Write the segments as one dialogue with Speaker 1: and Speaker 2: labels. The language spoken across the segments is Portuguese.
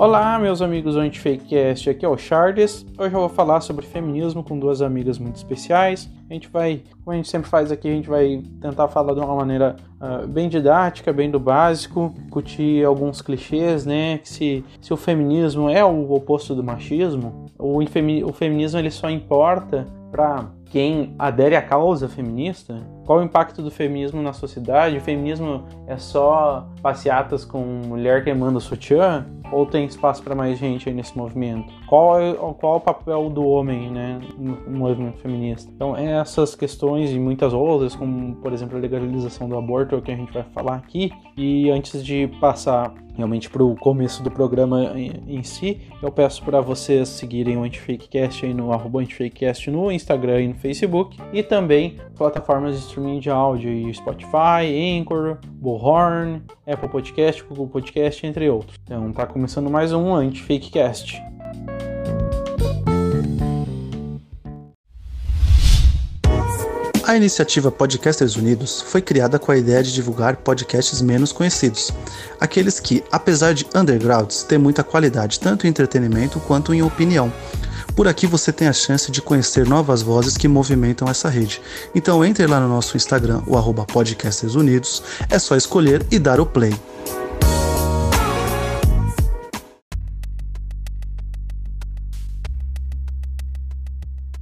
Speaker 1: Olá, meus amigos do Antifakecast, aqui é o Charles. Hoje eu vou falar sobre feminismo com duas amigas muito especiais. A gente vai, como a gente sempre faz aqui, a gente vai tentar falar de uma maneira uh, bem didática, bem do básico, discutir alguns clichês, né? Que se, se o feminismo é o oposto do machismo, o, o feminismo ele só importa para quem adere à causa feminista, qual o impacto do feminismo na sociedade? O feminismo é só passeatas com mulher queimando sutiã? Ou tem espaço para mais gente aí nesse movimento? Qual é, qual é o papel do homem né, no movimento feminista? Então, essas questões e muitas outras, como, por exemplo, a legalização do aborto, é o que a gente vai falar aqui. E antes de passar realmente para o começo do programa em si, eu peço para vocês seguirem o Antifakecast aí no arroba Antifakecast no Instagram e no Facebook. E também plataformas de streaming de áudio, Spotify, Anchor, Bullhorn, Apple Podcast, Google Podcast, entre outros. Então tá começando mais um Anti-Fakecast.
Speaker 2: A iniciativa Podcasters Unidos foi criada com a ideia de divulgar podcasts menos conhecidos, aqueles que, apesar de undergrounds, têm muita qualidade tanto em entretenimento quanto em opinião por aqui você tem a chance de conhecer novas vozes que movimentam essa rede. Então entre lá no nosso Instagram, o arroba Podcasters Unidos, é só escolher e dar o play.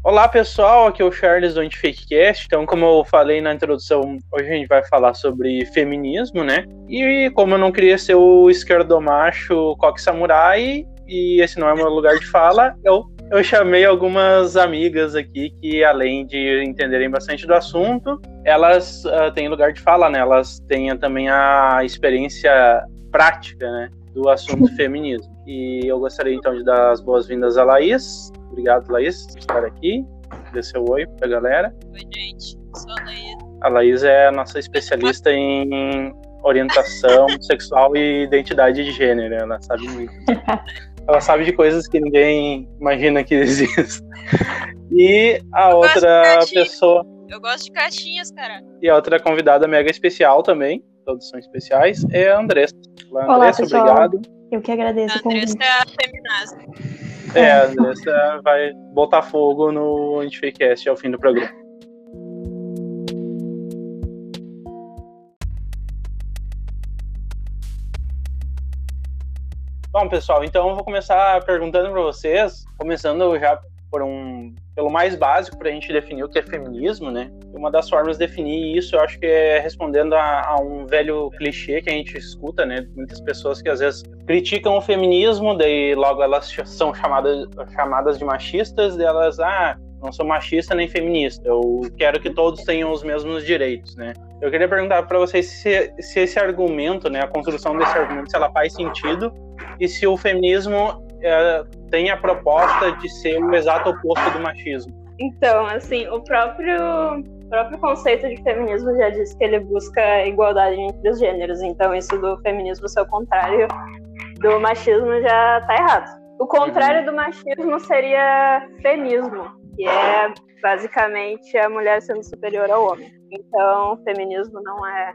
Speaker 1: Olá pessoal, aqui é o Charles do Antifakecast. Então, como eu falei na introdução, hoje a gente vai falar sobre feminismo, né? E como eu não queria ser o esquerdomacho coque samurai, e esse não é o meu lugar de fala, eu eu chamei algumas amigas aqui que, além de entenderem bastante do assunto, elas uh, têm lugar de fala, né? Elas têm também a experiência prática, né? Do assunto feminismo. E eu gostaria então de dar as boas-vindas a Laís. Obrigado, Laís, por estar aqui. Dê seu oi pra galera.
Speaker 3: Oi, gente. Sou a Laís.
Speaker 1: A Laís é a nossa especialista em orientação sexual e identidade de gênero. Ela sabe muito. Ela sabe de coisas que ninguém imagina que existem. E a eu outra pessoa.
Speaker 3: Eu gosto de caixinhas, cara.
Speaker 1: E a outra convidada mega especial também, todos são especiais, é a Andressa.
Speaker 4: Olá, Andressa, Olá, obrigado. Eu que agradeço.
Speaker 3: A Andressa é a feminazi.
Speaker 1: É, a Andressa vai botar fogo no Antifakecast ao fim do programa. Bom, pessoal, então eu vou começar perguntando para vocês, começando já por um pelo mais básico para a gente definir o que é feminismo, né? Uma das formas de definir isso, eu acho que é respondendo a, a, um velho clichê que a gente escuta, né? Muitas pessoas que às vezes criticam o feminismo, daí logo elas são chamadas chamadas de machistas, delas ah não sou machista nem feminista, eu quero que todos tenham os mesmos direitos, né? Eu queria perguntar para vocês se, se esse argumento, né, a construção desse argumento, se ela faz sentido e se o feminismo é, tem a proposta de ser o exato oposto do machismo.
Speaker 4: Então, assim, o próprio, próprio conceito de feminismo já diz que ele busca igualdade entre os gêneros, então isso do feminismo ser o contrário do machismo já está errado. O contrário do machismo seria feminismo, que é basicamente a mulher sendo superior ao homem. Então, feminismo não é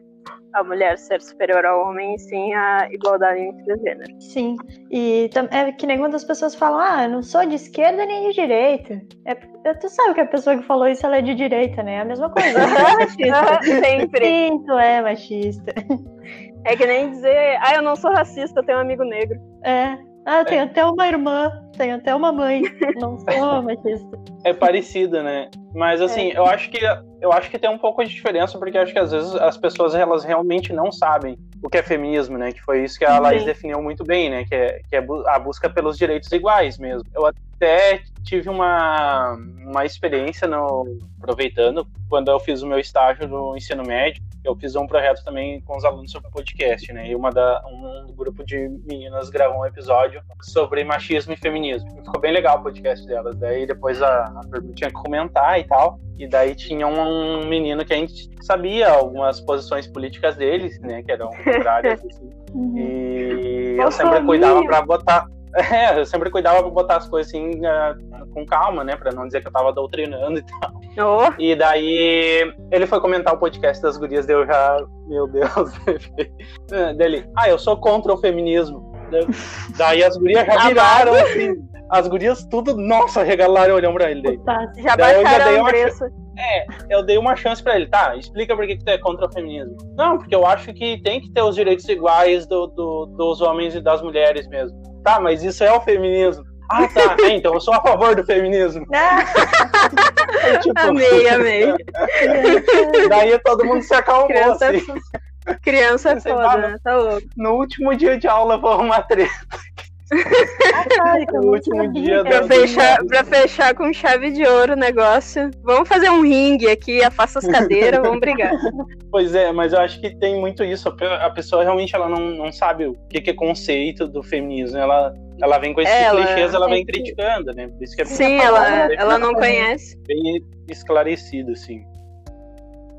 Speaker 4: a mulher ser superior ao homem, sim a igualdade entre os gêneros.
Speaker 5: Sim, e é que nem quando as pessoas falam, ah, eu não sou de esquerda nem de direita. É, tu sabe que a pessoa que falou isso ela é de direita, né? É a mesma coisa. é
Speaker 4: machista. Sempre.
Speaker 5: Sim, tu é machista.
Speaker 4: É que nem dizer, ah, eu não sou racista, eu tenho um amigo negro.
Speaker 5: É, ah, tem é. até uma irmã, tem até uma mãe. Não sou machista.
Speaker 1: É parecido, né? Mas assim, é. eu acho que eu acho que tem um pouco de diferença, porque acho que às vezes as pessoas elas realmente não sabem o que é feminismo, né? Que foi isso que a Laís definiu muito bem, né? Que é, que é a busca pelos direitos iguais mesmo. Eu até tive uma, uma experiência no aproveitando quando eu fiz o meu estágio no ensino médio eu fiz um projeto também com os alunos sobre podcast, né? E uma da, um grupo de meninas gravou um episódio sobre machismo e feminismo. Ficou bem legal o podcast delas. Daí depois a, a tinha que comentar e tal. E daí tinha um menino que a gente sabia algumas posições políticas deles, né? Que eram contrárias, assim. E eu sempre cuidava para botar. É, eu sempre cuidava pra botar as coisas assim uh, com calma, né? Pra não dizer que eu tava doutrinando e tal. Oh. E daí ele foi comentar o podcast das gurias, deu já. Meu Deus. dele. Ah, eu sou contra o feminismo. Daí as gurias já viraram, assim. As gurias tudo, nossa, regalaram olhando pra ele. Daí.
Speaker 5: Tá.
Speaker 3: Já
Speaker 1: Daí eu
Speaker 3: baixaram
Speaker 1: dei
Speaker 3: a
Speaker 1: uma
Speaker 3: Andressa.
Speaker 1: É, eu dei uma chance pra ele. Tá, explica por que, que tu é contra o feminismo. Não, porque eu acho que tem que ter os direitos iguais do, do- dos homens e das mulheres mesmo. Tá, mas isso é o feminismo. Ah, tá. É, então eu sou a favor do feminismo. Aí, tipo,
Speaker 3: Amei, amei.
Speaker 1: Daí todo mundo se acalmou,
Speaker 3: Criança,
Speaker 1: assim.
Speaker 3: criança é foda, né? Tá louco.
Speaker 1: No último dia de aula foi uma treta.
Speaker 5: Ai, não
Speaker 1: último dia
Speaker 3: Pra fechar, pra fechar com chave de ouro o negócio. Vamos fazer um ringue aqui, afasta as cadeiras, vamos brigar.
Speaker 1: Pois é, mas eu acho que tem muito isso. A pe- A pessoa realmente ela não, não sabe o que, que é conceito do feminismo. Ela, ela vem com esses
Speaker 3: Ela-
Speaker 1: clichês, ela vem
Speaker 5: que-
Speaker 1: criticando, né? Por isso que é
Speaker 3: Sim,
Speaker 1: bem-
Speaker 3: ela,
Speaker 1: bem-
Speaker 3: ela não conhece.
Speaker 1: bem esclarecido, assim.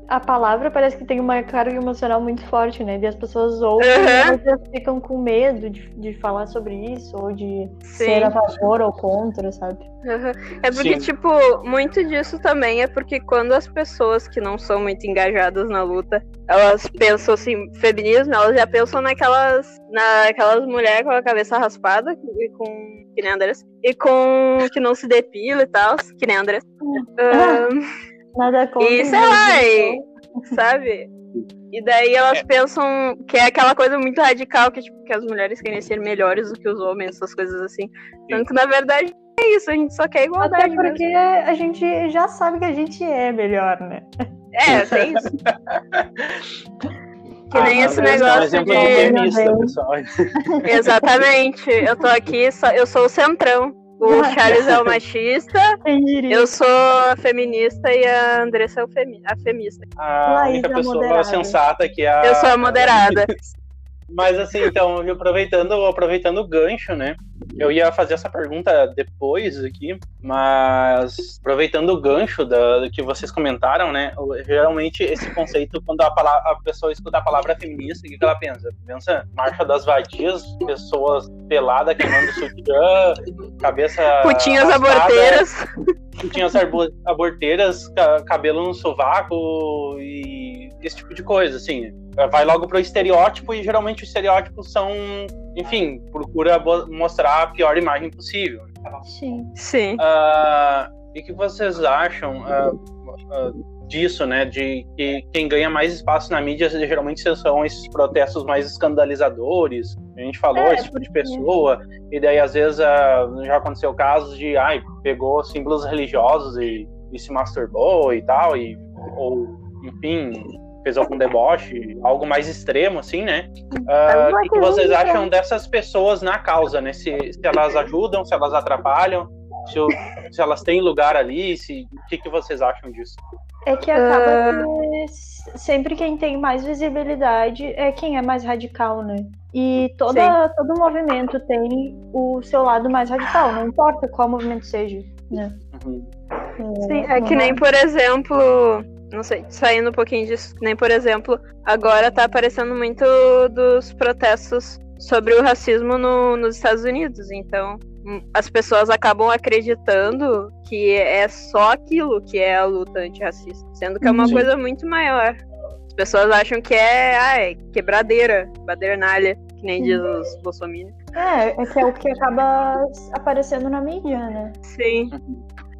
Speaker 5: A palavra parece que tem uma carga emocional muito forte, né? E as pessoas ouvem
Speaker 3: Aham.
Speaker 5: e elas ficam com medo de, de falar sobre isso, ou de
Speaker 3: Sim.
Speaker 5: ser a favor ou contra, sabe?
Speaker 3: Uhum. É porque,
Speaker 1: Sim.
Speaker 3: tipo, muito disso também é porque quando as pessoas que não são muito engajadas na luta, elas pensam assim, feminismo, elas já pensam naquelas, naquelas mulheres com a cabeça raspada, e com, que nem a Andressa, e com que não se depila e tal, que nem a Andressa. Ahn,
Speaker 5: Nada contra.
Speaker 3: E sei lá, e- sabe? E daí elas pensam que é aquela coisa muito radical que, tipo, que as mulheres querem ser melhores do que os homens, essas coisas assim. Tanto que na verdade é isso, a gente só quer
Speaker 5: Até
Speaker 3: igualdade. mesmo.
Speaker 5: porque a gente já sabe que a gente é melhor, né?
Speaker 3: É, tem isso. Que nem
Speaker 1: Ah,
Speaker 3: esse
Speaker 1: é
Speaker 3: negócio de.
Speaker 1: pessoal.
Speaker 3: Exatamente. Eu tô aqui, só- eu sou o centrão. O Charles é o machista, eu sou a feminista e a Andressa é o femi a femista.
Speaker 1: A
Speaker 5: Laís
Speaker 1: única
Speaker 5: é a
Speaker 1: pessoa
Speaker 5: moderada.
Speaker 1: sensata que é a.
Speaker 3: Eu sou a moderada.
Speaker 1: Mas assim, então, aproveitando, aproveitando o gancho, né? Eu ia fazer essa pergunta depois aqui, mas aproveitando o gancho da, do que vocês comentaram, né? Geralmente esse conceito, quando a, pala- a pessoa escuta a palavra feminista, o que, que ela pensa? Pensa marcha das vadias, pessoas peladas queimando sutiã, cabeça.
Speaker 3: Putinhas aborteiras.
Speaker 1: putinhas aborteiras, ca- cabelo no sovaco e esse tipo de coisa, assim. Vai logo pro estereótipo e geralmente os estereótipos são, enfim, procura mostrar a pior imagem possível.
Speaker 5: Sim.
Speaker 3: Sim.
Speaker 1: Ah, e o que vocês acham ah, ah, disso, né? De que quem ganha mais espaço na mídia geralmente são esses protestos mais escandalizadores. A gente falou
Speaker 5: É,
Speaker 1: esse tipo de pessoa, e daí às vezes já aconteceu casos de ai, pegou símbolos religiosos e, e se masturbou e tal, e, ou enfim. Fez algum deboche, algo mais extremo, assim, né? Ah, O que, que vocês acham dessas pessoas na causa, né? Se, se elas ajudam, se elas atrapalham, se, o- se elas têm lugar ali, se, o que, que vocês acham disso?
Speaker 5: É que acaba que s- sempre quem tem mais visibilidade é quem é mais radical, né? E toda, todo movimento tem o seu lado mais radical, não importa qual movimento seja, né?
Speaker 1: Uhum.
Speaker 3: Sim, é que nem, por exemplo, não sei, saindo um pouquinho disso, nem, por exemplo, agora tá aparecendo muito dos protestos sobre o racismo no- nos Estados Unidos. Então, hum, as pessoas acabam acreditando que é só aquilo que é a luta antirracista, sendo que é uma
Speaker 1: Sim.
Speaker 3: coisa muito maior. As pessoas acham que é, ah, é quebradeira, badernalha, que nem diz os bolsominions.
Speaker 5: É, é que é o que acaba aparecendo na mídia, né?
Speaker 3: Sim.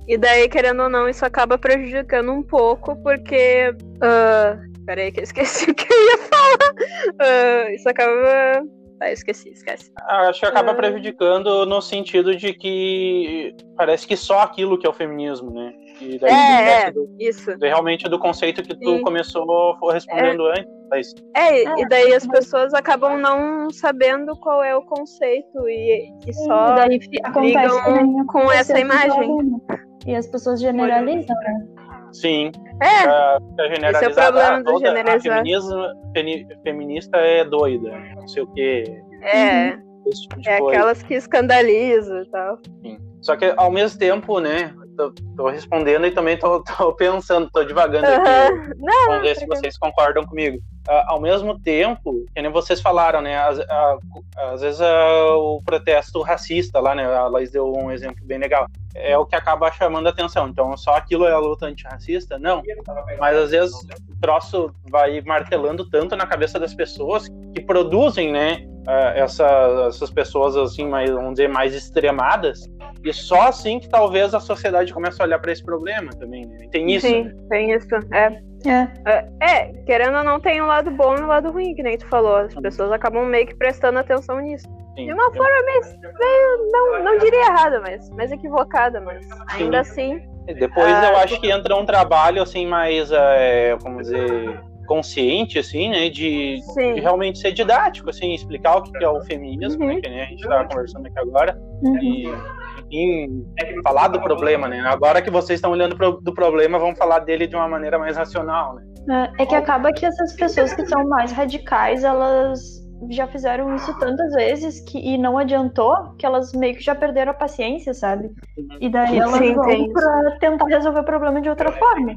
Speaker 3: E daí, querendo ou não, isso acaba prejudicando um pouco, porque. ah, peraí, que eu esqueci o que eu ia falar. Ah, isso acaba. Ah, eu esqueci, esquece.
Speaker 1: Ah, Acho que acaba
Speaker 3: Ah.
Speaker 1: prejudicando no sentido de que parece que só aquilo que é o feminismo, né? E daí
Speaker 3: É, é.
Speaker 1: do-
Speaker 3: Isso.
Speaker 1: de- realmente do conceito que tu
Speaker 3: Sim.
Speaker 1: começou respondendo antes. Mas,
Speaker 3: É,
Speaker 5: É.
Speaker 3: e daí as pessoas acabam não sabendo qual é o conceito e, e só.
Speaker 5: E daí acontece
Speaker 3: ligam com essa imagem.
Speaker 5: E as pessoas generalizam, né?
Speaker 1: sim,
Speaker 3: É,
Speaker 1: pra, pra generalizar,
Speaker 3: Esse é o problema
Speaker 1: ah,
Speaker 3: do
Speaker 1: a
Speaker 3: generalizar.
Speaker 1: feminismo- femi- feminista é doida, não sei o que,
Speaker 3: é.
Speaker 1: tipo
Speaker 3: É
Speaker 1: coisa.
Speaker 3: aquelas que escandalizam e tal.
Speaker 1: Sim. Só que ao mesmo tempo, né? Tô, tô respondendo e também tô, tô pensando, tô divagando aqui.
Speaker 3: Aham. Não,
Speaker 1: Vamos ver se vocês concordam comigo. Ah, ao mesmo tempo, que nem vocês falaram, né? Às, a- às vezes ah, o protesto racista lá, né? A Laís deu um exemplo bem legal. É o que acaba chamando a atenção. Então, só aquilo é a luta antirracista? Não. Mas às vezes o troço vai martelando tanto na cabeça das pessoas que produzem, né? Uh, essa, essas pessoas assim, mais, vamos dizer, mais extremadas. E só assim que talvez a sociedade comece a olhar para esse problema também. Né? Tem isso.
Speaker 3: Sim,
Speaker 1: né?
Speaker 3: tem isso. É. É. é. querendo ou não, tem um lado bom e um lado ruim, que nem tu falou. As pessoas acabam meio que prestando atenção nisso. Sim, de uma sim. forma meio, meio, não, não diria errada, mas mais equivocada, mas ainda assim.
Speaker 1: Depois ah, eu acho que entra um trabalho assim mais, é, como dizer, consciente, assim, né, de, de, realmente ser didático, assim, explicar o que é o feminismo, uhum. né, que a gente estava conversando aqui agora, uhum. e, e, falar do problema, né. Agora que vocês estão olhando pro, do problema, vamos falar dele de uma maneira mais racional,
Speaker 5: né. É, é que acaba que essas pessoas que são mais radicais, elas já fizeram isso tantas vezes que, e não adiantou que elas meio que já perderam a paciência, sabe? E daí elas Sim, vão pra tentar resolver o problema de outra forma.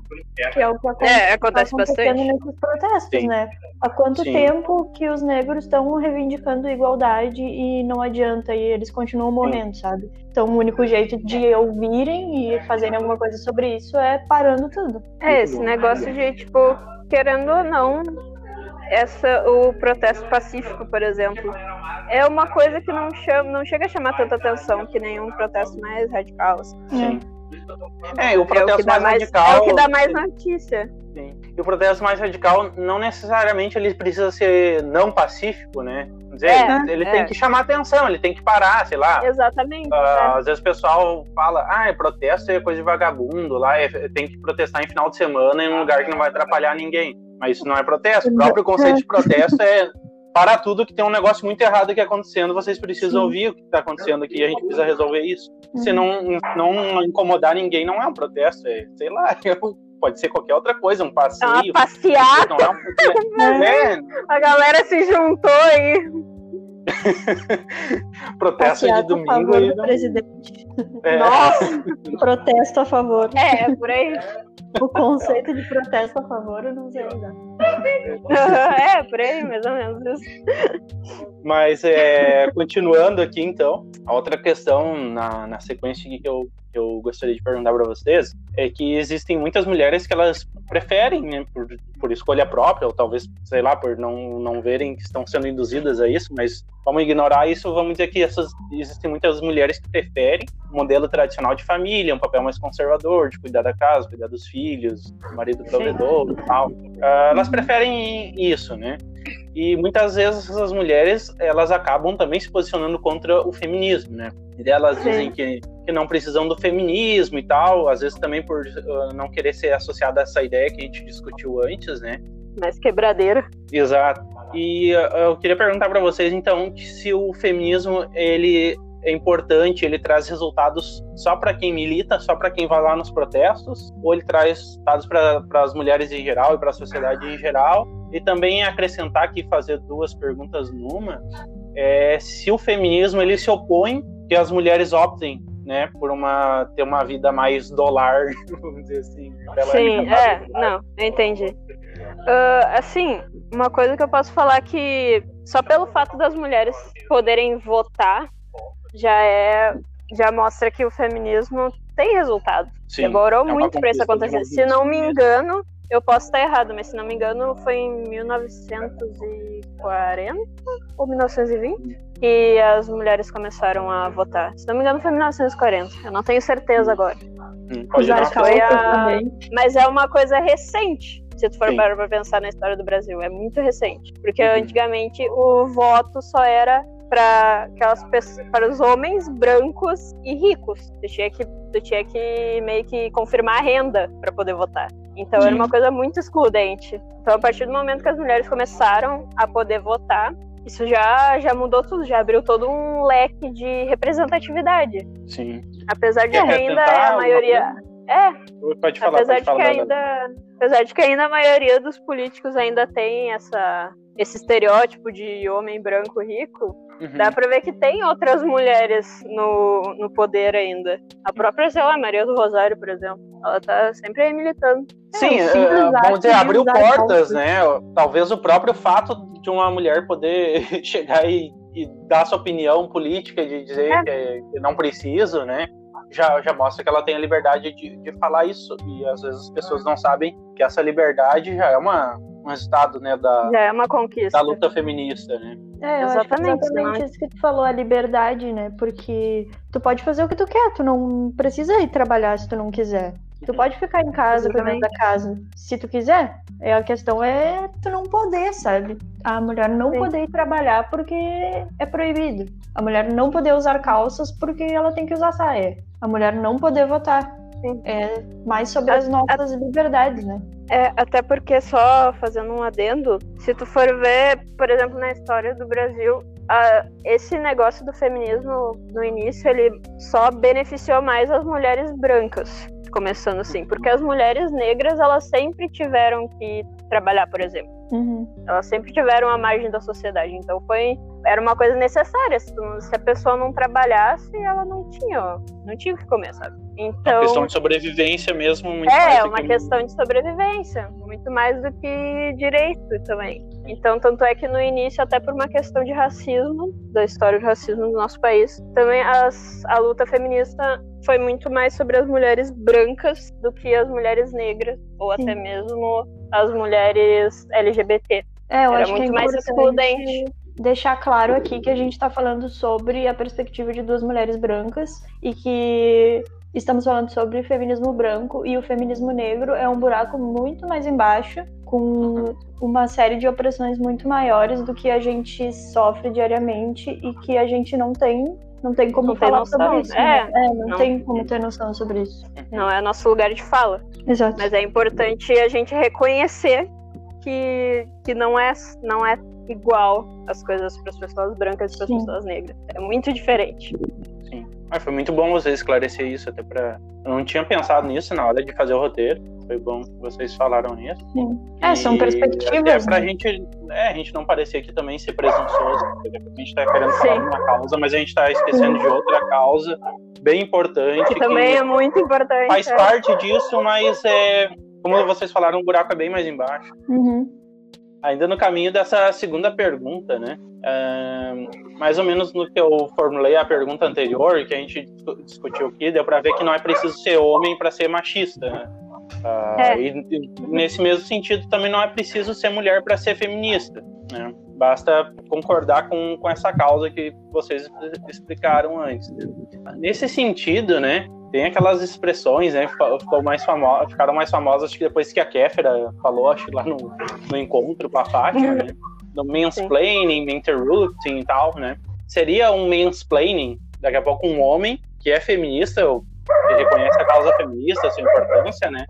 Speaker 5: Que é o que acontece,
Speaker 3: é, acontece bastante
Speaker 5: nesses protestos, Sim. né? Há quanto Sim. tempo que os negros estão reivindicando igualdade e não adianta, e eles continuam morrendo, sabe? Então o único jeito de ouvirem e fazerem alguma coisa sobre isso é parando tudo.
Speaker 3: É, esse negócio de, tipo, querendo ou não, essa o protesto pacífico, por exemplo, é uma coisa que não chama, não chega a chamar tanta atenção que nenhum protesto mais radical. Assim.
Speaker 1: Sim. É, o protesto
Speaker 3: é
Speaker 1: o mais, radical.
Speaker 3: É o que dá mais notícia.
Speaker 1: Sim. E o protesto mais radical não necessariamente ele precisa ser não pacífico, né? Dizer, é, ele é. tem que chamar atenção, ele tem que parar, sei lá.
Speaker 3: Exatamente.
Speaker 1: Uh, às vezes o pessoal fala, ah, é protesto é coisa de vagabundo, lá é, tem que protestar em final de semana em um lugar que não vai atrapalhar ninguém. Mas isso não é protesto. O próprio conceito de protesto é para tudo que tem um negócio muito errado aqui acontecendo, vocês precisam ouvir o que está acontecendo aqui e a gente precisa resolver isso. Se não, não incomodar ninguém, não é um protesto, é, sei lá, pode ser qualquer outra coisa, um passeio. É uma
Speaker 3: passeata. É um... é. A galera se juntou aí.
Speaker 1: Protesto de domingo. A
Speaker 5: favor do presidente. É. Nossa, protesto a favor.
Speaker 3: É, por aí.
Speaker 5: O conceito de protesto a favor eu não sei ainda.
Speaker 3: é, por aí, mais ou menos
Speaker 1: Mas, é, continuando aqui, então, a outra questão na, na sequência que eu, que eu gostaria de perguntar para vocês é que existem muitas mulheres que elas preferem, né, por, por escolha própria, ou talvez, sei lá, por não, não verem que estão sendo induzidas a isso, mas vamos ignorar isso, vamos dizer que essas, existem muitas mulheres que preferem o modelo tradicional de família, um papel mais conservador, de cuidar da casa, cuidar dos filhos, marido provedor e tal. Uh, elas preferem isso, né? E muitas vezes essas mulheres, elas acabam também se posicionando contra o feminismo, né? E elas dizem que, que não precisam do feminismo e tal, às vezes também por uh, não querer ser associada a essa ideia que a gente discutiu antes, né?
Speaker 3: Mais quebradeira.
Speaker 1: Exato. E uh, eu queria perguntar para vocês, então, se o feminismo, ele é importante, ele traz resultados só para quem milita, só para quem vai lá nos protestos, ou ele traz resultados para as mulheres em geral e para a sociedade em geral. E também acrescentar aqui, fazer duas perguntas numa, é, se o feminismo ele se opõe que as mulheres optem né, por uma ter uma vida mais dolar, vamos dizer assim.
Speaker 3: Sim, é, não, eu entendi. Uh, assim, uma coisa que eu posso falar que só pelo fato das mulheres poderem votar já é já mostra que o feminismo tem resultado. Sim, Demorou é muito para isso acontecer. Se não me engano, eu posso estar errado, mas se não me engano, foi em 1940 ou 1920 que as mulheres começaram a votar. Se não me engano, foi em 1940. Eu não tenho certeza agora.
Speaker 1: Hum, pode
Speaker 3: mas, foi a... mas é uma coisa recente. Se tu for parar pra pensar na história do Brasil, é muito recente. Porque uhum. antigamente o voto só era para aquelas pessoas, para os homens brancos e ricos. Tu tinha que, tu tinha que meio que confirmar a renda para poder votar. Então era uma coisa muito excludente. Então a partir do momento que as mulheres começaram a poder votar, isso já, já mudou tudo, já abriu todo um leque de representatividade.
Speaker 1: Sim.
Speaker 3: Apesar de que ainda a maioria. É.
Speaker 1: Pode falar,
Speaker 3: apesar
Speaker 1: pode
Speaker 3: de
Speaker 1: falar,
Speaker 3: que ainda, apesar de que ainda a maioria dos políticos ainda tem essa esse estereótipo de homem branco rico, uhum. dá pra ver que tem outras mulheres no, no poder ainda. A própria, sei lá, Maria do Rosário, por exemplo, ela tá sempre aí militando.
Speaker 1: Sim, é, uh, vamos dizer, abriu portas, né? Talvez o próprio fato de uma mulher poder chegar e, e dar sua opinião política, de dizer é. que, que não preciso, né? Já, já mostra que ela tem a liberdade de, de falar isso. E às vezes as pessoas não sabem que essa liberdade já é uma, um resultado, né, da,
Speaker 3: Já é uma conquista.
Speaker 1: da luta feminista, né?
Speaker 5: É, eu
Speaker 3: Exatamente,
Speaker 5: acho exatamente isso que tu falou, a liberdade, né? Porque tu pode fazer o que tu quer, tu não precisa ir trabalhar se tu não quiser. Tu pode ficar em casa, cuidando da casa, se tu quiser. É, a questão é tu não poder, sabe? A mulher não
Speaker 3: Sim.
Speaker 5: poder ir trabalhar porque é proibido. A mulher não poder usar calças porque ela tem que usar saia. A mulher não poder votar.
Speaker 3: Sim.
Speaker 5: É mais sobre as nossas liberdades, né?
Speaker 3: É, até porque só fazendo um adendo, se tu for ver, por exemplo, na história do Brasil, a- esse negócio do feminismo no início, ele só beneficiou mais as mulheres brancas, começando assim, porque as mulheres negras, elas sempre tiveram que trabalhar, por exemplo.
Speaker 5: Uhum.
Speaker 3: Elas sempre tiveram a margem da sociedade, então foi era uma coisa necessária. Se, tu- se a pessoa não trabalhasse, ela não tinha, não tinha o que comer, sabe?
Speaker 1: Uma
Speaker 3: Então
Speaker 1: questão de sobrevivência mesmo. Muito mais
Speaker 3: é uma
Speaker 1: que-
Speaker 3: questão de sobrevivência, muito mais do que direito também. Então, tanto é que no início, até por uma questão de racismo, da história do racismo do nosso país, também as- a luta feminista foi muito mais sobre as mulheres brancas do que as mulheres negras, ou
Speaker 5: Sim.
Speaker 3: até mesmo as mulheres LGBT.
Speaker 5: É, eu
Speaker 3: Era
Speaker 5: acho que é
Speaker 3: muito mais excludente.
Speaker 5: Deixar claro aqui que a gente está falando sobre a perspectiva de duas mulheres brancas e que estamos falando sobre feminismo branco e o feminismo negro é um buraco muito mais embaixo, com uma série de opressões muito maiores do que a gente sofre diariamente e que a gente não tem não tem como
Speaker 3: Não
Speaker 5: falar
Speaker 3: noção,
Speaker 5: sobre isso.
Speaker 3: é.
Speaker 5: né? É, não,
Speaker 3: Não.
Speaker 5: tem como ter noção sobre isso.
Speaker 3: Não é nosso lugar de fala.
Speaker 5: Exato.
Speaker 3: Mas é importante a gente reconhecer que, que não, é, não é igual as coisas para as pessoas brancas e para as
Speaker 5: Sim.
Speaker 3: pessoas negras. É muito diferente.
Speaker 1: Mas foi muito bom você esclarecer isso, até pra. Eu não tinha pensado nisso na hora de fazer o roteiro. Foi bom que vocês falaram nisso.
Speaker 5: Sim. É, são perspectivas,
Speaker 1: Até pra
Speaker 5: né?
Speaker 1: gente, é, a gente não parecer aqui também ser presunçoso. porque A gente tá querendo
Speaker 3: Sim.
Speaker 1: falar de uma causa, mas a gente tá esquecendo de outra causa bem importante.
Speaker 3: Que também é muito importante.
Speaker 1: faz
Speaker 3: é.
Speaker 1: parte disso, mas é, como vocês falaram, o buraco é bem mais embaixo.
Speaker 5: Uhum.
Speaker 1: Ainda no caminho dessa segunda pergunta, né? Ahn, mais ou menos no que eu formulei a pergunta anterior, que a gente discu- discutiu aqui, deu pra ver que não é preciso ser homem para ser machista, né?
Speaker 3: É.
Speaker 1: e, nesse mesmo sentido, também não é preciso ser mulher para ser feminista, né? Basta concordar com, com essa causa que vocês explicaram antes. Nesse sentido, né? Tem aquelas expressões, né? Ficou mais famo ficaram mais famosas acho que depois que a Kéfera falou, acho que lá no, no encontro com a Fátima, né? Do mansplaining, interrupting e tal, né? Seria um mansplaining, daqui a pouco um homem que é feminista, que reconhece a causa feminista, sua importância, né?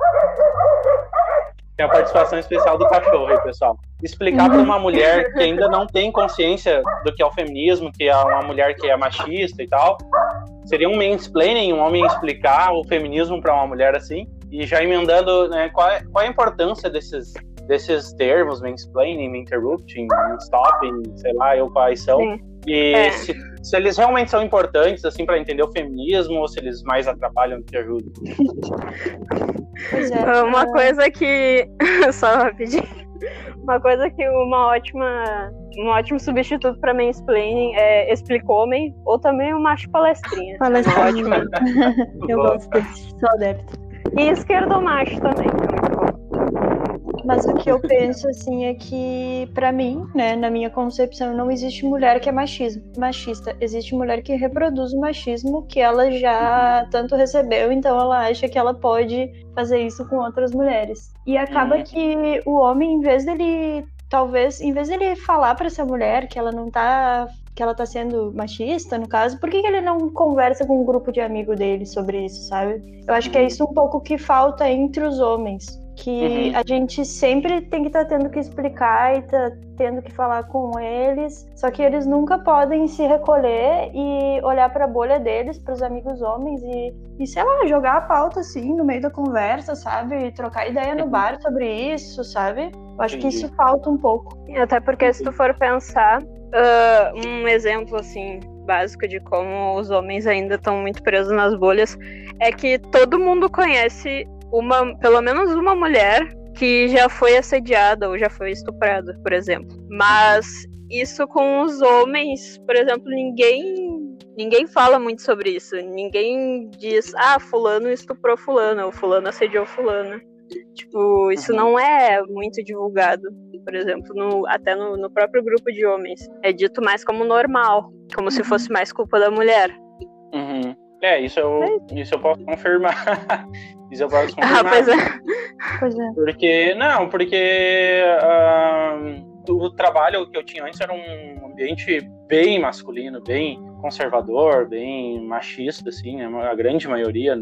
Speaker 1: Tem a participação especial do cachorro aí, pessoal. Explicar para uma mulher que ainda não tem consciência do que é o feminismo, que é uma mulher que é machista e tal, seria um mansplaining, um homem explicar o feminismo para uma mulher assim, e já emendando, né, qual é, qual é a importância desses, desses termos, mansplaining, interrupting, stopping, sei lá, eu quais são,
Speaker 3: Sim.
Speaker 1: e
Speaker 3: É.
Speaker 1: se, se eles realmente são importantes, assim, para entender o feminismo, ou se eles mais atrapalham do que ajudam.
Speaker 5: É.
Speaker 3: Uma coisa que. Só rapidinho. Uma coisa que uma ótima. Um ótimo substituto para mansplaining é explicou-me, ou também o macho palestrinha.
Speaker 5: Palestrinha.
Speaker 3: Ótima.
Speaker 5: Eu gosto desse, sou adepto.
Speaker 3: E esquerdomacho também, que é muito bom.
Speaker 5: Mas o que eu penso assim é que, pra mim, né, na minha concepção, não existe mulher que é machismo, machista. Existe mulher que reproduz o machismo que ela já tanto recebeu, então ela acha que ela pode fazer isso com outras mulheres. E acaba
Speaker 1: Uhum.
Speaker 5: que o homem, em vez dele, talvez, em vez dele falar pra essa mulher que ela não tá que ela tá sendo machista, no caso, por que, que ele não conversa com um grupo de amigos dele sobre isso, sabe? Eu acho que é isso um pouco que falta entre os homens. Que
Speaker 1: Uhum.
Speaker 5: a gente sempre tem que estar tendo que explicar e tá tendo que falar com eles, só que eles nunca podem se recolher e olhar para a bolha deles, para os amigos homens e, e, sei lá, jogar a pauta assim no meio da conversa, sabe? E trocar ideia no bar sobre isso, sabe? Eu acho que
Speaker 1: Entendi.
Speaker 5: isso falta um pouco.
Speaker 3: E Até porque se tu for pensar, ah, um exemplo assim básico de como os homens ainda estão muito presos nas bolhas é que todo mundo conhece uma, pelo menos uma mulher que já foi assediada ou já foi estuprada, por exemplo. Mas isso com os homens, por exemplo, ninguém ninguém fala muito sobre isso. Ninguém diz, ah, fulano estuprou fulano ou fulano assediou fulano. Tipo, isso
Speaker 1: Uhum.
Speaker 3: não é muito divulgado. por exemplo, no, até no, no, próprio grupo de homens. É dito mais como normal, como se fosse mais culpa da mulher.
Speaker 1: Uhum. É, isso eu, é. isso eu posso confirmar. isso eu posso confirmar.
Speaker 3: Ah, pois é.
Speaker 5: Pois é.
Speaker 1: Porque, não, porque uh, o trabalho que eu tinha antes era um ambiente bem masculino, bem conservador, bem machista, assim, né? a grande maioria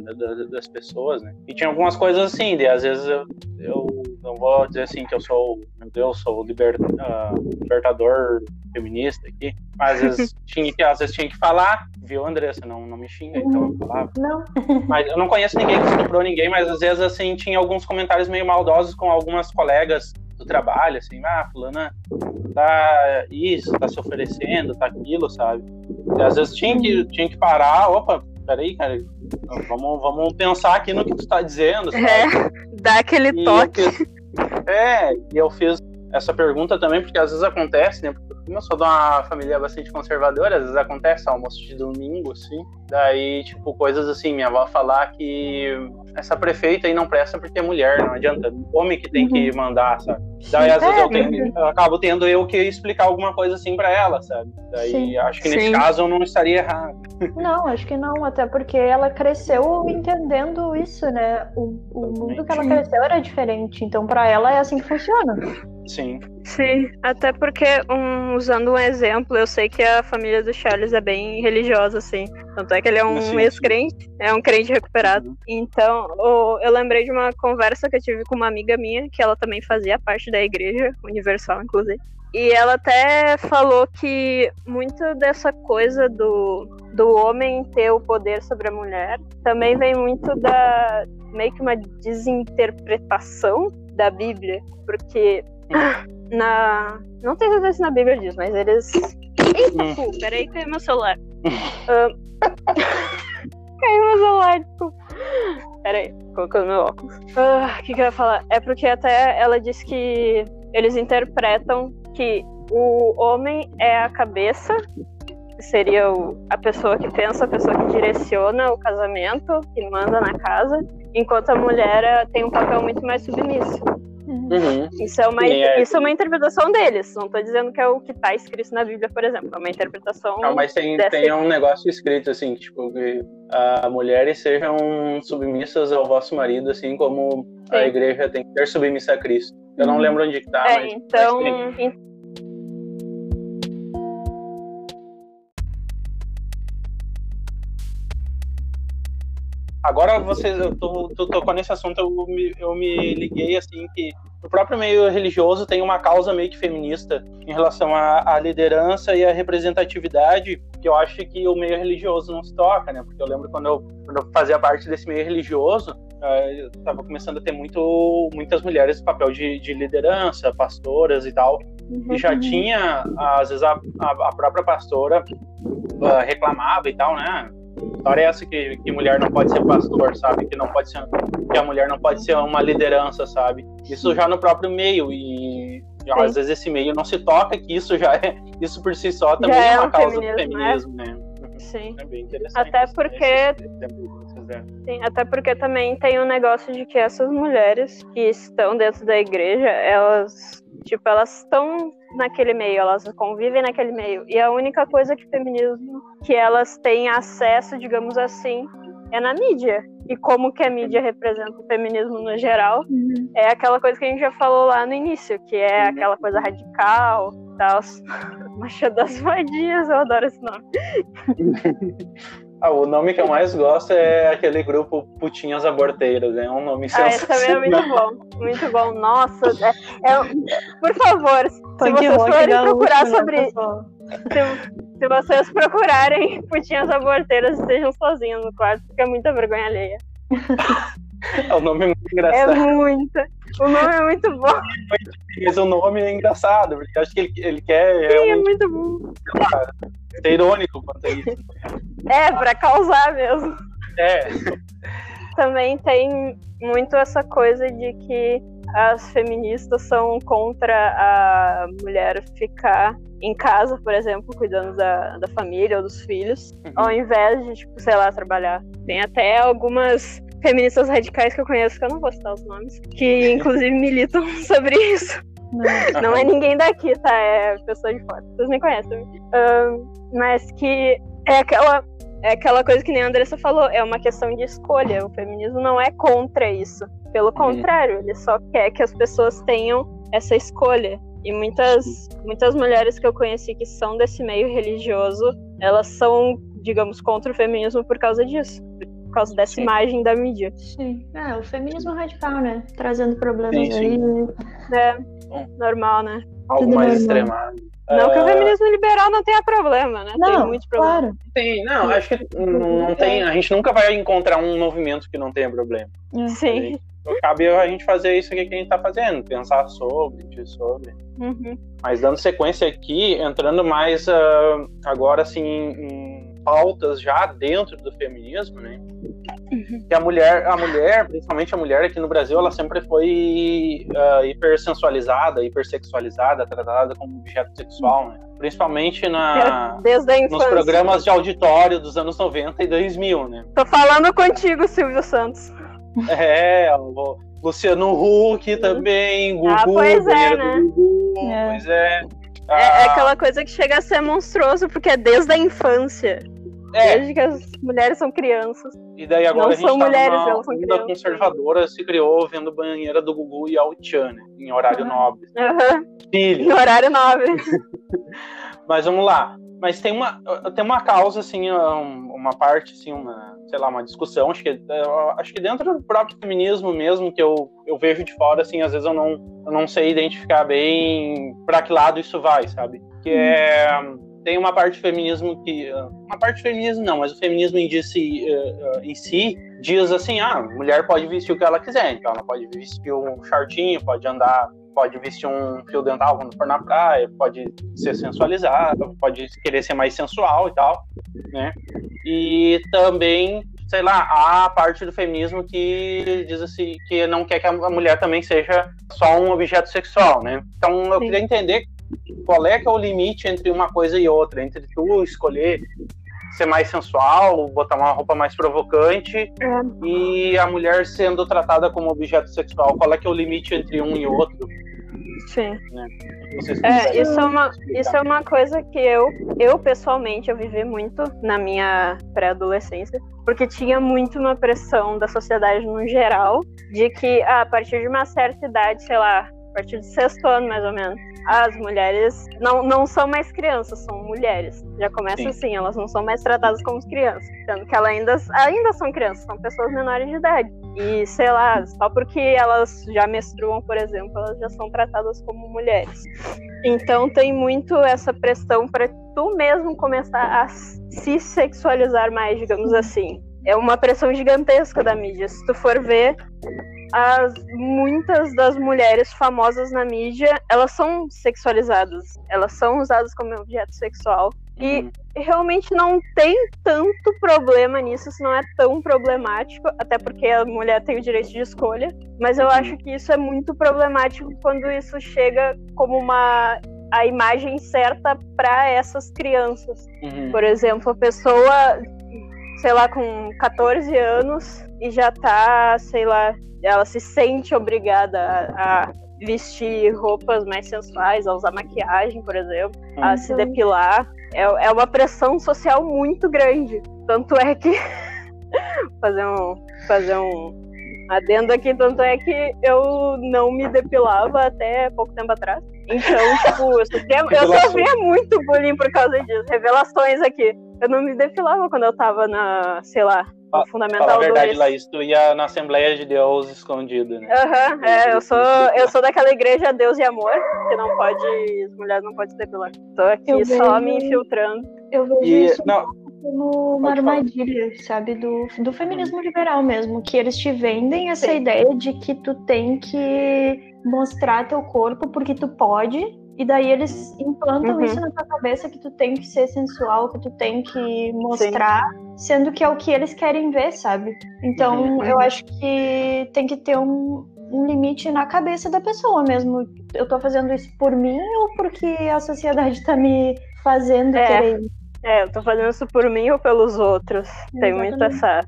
Speaker 1: das pessoas, né? E tinha algumas coisas assim, de às vezes eu, eu não vou dizer assim que eu sou, meu Deus, sou liber, uh, libertador feminista aqui, mas às vezes tinha que, às vezes tinha que falar, viu, Andressa? Não, não me xinga, então eu falava.
Speaker 5: Não.
Speaker 1: Mas eu não conheço ninguém que estuprou ninguém, mas às vezes, assim, tinha alguns comentários meio maldosos com algumas colegas do trabalho, assim, ah, fulana tá isso, tá se oferecendo, tá aquilo, sabe? E às vezes tinha que, tinha que parar, opa, peraí, cara, vamos, vamos pensar aqui no que tu tá dizendo, sabe?
Speaker 3: É, dá aquele e toque.
Speaker 1: Eu é, e eu fiz essa pergunta também, porque às vezes acontece, né? Como eu sou de uma família bastante conservadora, às vezes acontece almoço de domingo, assim. Daí, tipo, coisas assim, minha avó falar que essa prefeita aí não presta porque é mulher, não adianta. Homem que tem que uhum. mandar, sabe? Daí, às vezes, eu, tenho, eu acabo tendo eu que explicar alguma coisa assim para ela, sabe? Daí, Sim. acho que nesse Sim. caso eu não estaria errado.
Speaker 5: Não, acho que não, até porque ela cresceu entendendo isso, né? O, o mundo que ela cresceu era diferente, então para ela é assim que funciona.
Speaker 1: Sim.
Speaker 3: Sim, até porque, um, usando um exemplo, eu sei que a família do Charles é bem religiosa, assim. Tanto é que ele é um ex-crente, é um crente recuperado. Uhum. Então, o, eu lembrei de uma conversa que eu tive com uma amiga minha, que ela também fazia parte da igreja universal, inclusive. E ela até falou que muito dessa coisa do, do homem ter o poder sobre a mulher também vem muito da meio que uma desinterpretação da Bíblia, porque na. Não tenho certeza se na Bíblia diz, mas eles. Eita, hum. pô, peraí, caiu meu celular. uh... caiu meu celular, desculpa. Peraí, colocando meu óculos. Ah, o uh, que, que eu ia falar? É porque até ela disse que eles interpretam que o homem é a cabeça, que seria o, a pessoa que pensa, a pessoa que direciona o casamento, que manda na casa, enquanto a mulher tem um papel muito mais submisso. Uhum. Isso, é uma, é, isso é uma interpretação deles. Não estou dizendo que é o que está escrito na Bíblia, por exemplo. É uma interpretação.
Speaker 1: Não, mas tem, tem um negócio escrito assim, tipo, que as mulheres sejam submissas ao vosso marido, assim como Sim. a igreja tem que ser submissa a Cristo. Eu não uhum. lembro onde está.
Speaker 3: É, mas, então, mas
Speaker 1: Agora você, tu, tu tocou nesse assunto, eu me, eu me liguei assim que o próprio meio religioso tem uma causa meio que feminista em relação à, à, liderança e à representatividade, que eu acho que o meio religioso não se toca, né? Porque eu lembro quando eu, quando eu fazia parte desse meio religioso, uh, eu estava começando a ter muito, muitas mulheres no papel de, de liderança, pastoras e tal, uhum. e já uhum. tinha, às vezes, a, a, a própria pastora uh, reclamava e tal, né? História é essa que, que mulher não pode ser pastor, sabe? Que não pode ser que a mulher não pode ser uma liderança, sabe? Isso já no próprio meio e já, às vezes esse meio não se toca que isso já é isso por si só também é, é, uma um causa do feminismo, né? né?
Speaker 3: Sim.
Speaker 1: É bem interessante.
Speaker 3: Até porque Sim, até porque também tem um negócio de que essas mulheres que estão dentro da igreja, elas, tipo, elas estão naquele meio, elas convivem naquele meio. E a única coisa que feminismo que elas têm acesso, digamos assim, é na mídia. E como que a mídia representa o feminismo no geral, uhum. é aquela coisa que a gente já falou lá no início, que é uhum. aquela coisa radical, tal. Macha das vadias, eu adoro esse nome.
Speaker 1: Ah, o nome que eu mais gosto é aquele grupo Putinhas Aborteiras, é um nome
Speaker 3: sensacional. Ah, esse também é muito bom, muito bom. Nossa, é, é, por favor, se vocês forem procurar né, sobre... Se, se vocês procurarem Putinhas Aborteiras, estejam sozinhos no quarto, porque é muita vergonha alheia.
Speaker 1: o nome é muito engraçado.
Speaker 3: É muito. O nome é muito bom.
Speaker 1: Mas o nome é engraçado, porque acho que ele, ele quer.
Speaker 3: Sim, é muito bom.
Speaker 1: Lá, ser irônico quanto a isso.
Speaker 3: É, pra causar mesmo.
Speaker 1: É.
Speaker 3: Também tem muito essa coisa de que as feministas são contra a mulher ficar em casa, por exemplo, cuidando da, da família ou dos filhos, uhum. ao invés de, tipo, sei lá, trabalhar. Tem até algumas feministas radicais que eu conheço, que eu não vou citar os nomes, que inclusive militam sobre isso. Não, não é ninguém daqui, tá? É pessoa de fora. Vocês me conhecem. Um, mas que é aquela, é aquela coisa que nem a Andressa falou, é uma questão de escolha. O feminismo não é contra isso. Pelo contrário, ele só quer que as pessoas tenham essa escolha. E muitas, muitas mulheres que eu conheci que são desse meio religioso, elas são, digamos, contra o feminismo por causa disso. Por causa dessa Sim. imagem da mídia.
Speaker 5: Sim. É, o feminismo radical, né? Trazendo problemas sim, aí.
Speaker 3: É, normal, né?
Speaker 1: Algo Tudo mais extremado.
Speaker 3: Não uh... que o ah, feminismo liberal não tenha problema, né?
Speaker 5: Não,
Speaker 3: tem muitos problemas.
Speaker 5: Claro.
Speaker 1: Tem, não, acho que não, tem. A gente nunca vai encontrar um movimento que não tenha problema.
Speaker 3: Sim.
Speaker 1: Cabe a gente fazer isso aqui que a gente tá fazendo, pensar sobre, sobre.
Speaker 3: Uhum.
Speaker 1: Mas dando sequência aqui, entrando mais uh, agora assim em pautas já dentro do feminismo, né? Uhum. Que a mulher, a mulher, principalmente a mulher aqui no Brasil, ela sempre foi uh, hipersensualizada, hipersexualizada, tratada como objeto sexual, né? Principalmente na, nos programas de auditório dos anos 90 e 2000, né?
Speaker 3: Tô falando contigo, Silvio Santos.
Speaker 1: É, o Luciano Huck também, Gugu,
Speaker 3: ah, pois é, né?
Speaker 1: Gugu, é. Pois é.
Speaker 3: Ah. É, é aquela coisa que chega a ser monstruoso, porque é desde a infância. É. Desde que as mulheres são crianças.
Speaker 1: E daí agora
Speaker 3: não
Speaker 1: a gente
Speaker 3: são
Speaker 1: tá
Speaker 3: mulheres,
Speaker 1: numa
Speaker 3: são crianças.
Speaker 1: conservadora se criou vendo banheira do Gugu e Al-Chan, né? em horário
Speaker 3: uhum.
Speaker 1: nobre.
Speaker 3: Uhum.
Speaker 1: Filho.
Speaker 3: Em horário nobre.
Speaker 1: Mas vamos lá. Mas tem uma, tem uma causa, assim, uma parte, assim, uma, sei lá, uma discussão, acho que, acho que dentro do próprio feminismo mesmo, que eu, eu vejo de fora, assim, às vezes eu não, eu não sei identificar bem para que lado isso vai, sabe? Que é tem uma parte do feminismo que. Uma parte do feminismo não, mas o feminismo em, si, em si diz assim: ah, mulher pode vestir o que ela quiser. Então ela pode vestir um shortinho, pode andar, pode vestir um fio dental quando for na praia, pode ser sensualizada, pode querer ser mais sensual e tal, né? E também sei lá, a parte do feminismo que diz assim que não quer que a mulher também seja só um objeto sexual, né? Então eu Sim. queria entender qual é que é o limite entre uma coisa e outra, entre tu escolher ser mais sensual, botar uma roupa mais provocante é. e a mulher sendo tratada como objeto sexual. Qual é que é o limite entre um e outro?
Speaker 3: Sim. Né? É, isso é, uma, isso é uma coisa que eu, eu pessoalmente, eu vivi muito na minha pré-adolescência, porque tinha muito uma pressão da sociedade no geral, de que ah, a partir de uma certa idade, sei lá, partir do sexto ano mais ou menos, as mulheres não, não são mais crianças, são mulheres. Já começa Sim. assim, elas não são mais tratadas como crianças. Sendo que elas ainda, ainda são crianças, são pessoas menores de idade. E, sei lá, só porque elas já menstruam, por exemplo, elas já são tratadas como mulheres. Então tem muito essa pressão para tu mesmo começar a se sexualizar mais, digamos assim. É uma pressão gigantesca da mídia. Se tu for ver, as muitas das mulheres famosas na mídia, elas são sexualizadas, elas são usadas como objeto sexual. E uhum. realmente não tem tanto problema nisso, isso não é tão problemático, até porque a mulher tem o direito de escolha. Mas eu uhum. acho que isso é muito problemático quando isso chega como uma a imagem certa para essas crianças. Uhum. Por exemplo, a pessoa, sei lá, com 14 anos e já tá, sei lá, ela se sente obrigada a, a vestir roupas mais sensuais, a usar maquiagem, por exemplo, uhum. a se depilar. É, é uma pressão social muito grande. Tanto é que. fazer um. Fazer um adendo aqui, tanto é que eu não me depilava até pouco tempo atrás. Então, tipo, eu sofria, eu sofria muito bullying por causa disso. Revelações aqui. Eu não me depilava quando eu tava na, sei lá, no Fundamental
Speaker 1: Fala a verdade, 2. Laís, tu ia na Assembleia de Deus escondido, né?
Speaker 3: Aham, uhum, é, eu sou, eu sou daquela igreja Deus e Amor, que não pode, as mulheres não podem se depilar. Tô aqui eu só vejo, me infiltrando.
Speaker 5: Eu vejo e, isso não, como uma armadilha, sabe, do, do feminismo liberal mesmo, que eles te vendem essa Sim. ideia de que tu tem que mostrar teu corpo porque tu pode e daí eles implantam uhum. isso na tua cabeça que tu tem que ser sensual, que tu tem que mostrar, Sim. sendo que é o que eles querem ver, sabe? Então uhum. eu acho que tem que ter um, um limite na cabeça da pessoa mesmo. Eu tô fazendo isso por mim ou porque a sociedade tá me fazendo é. querer
Speaker 3: É, eu tô fazendo isso por mim ou pelos outros. Exatamente. Tem muito essa,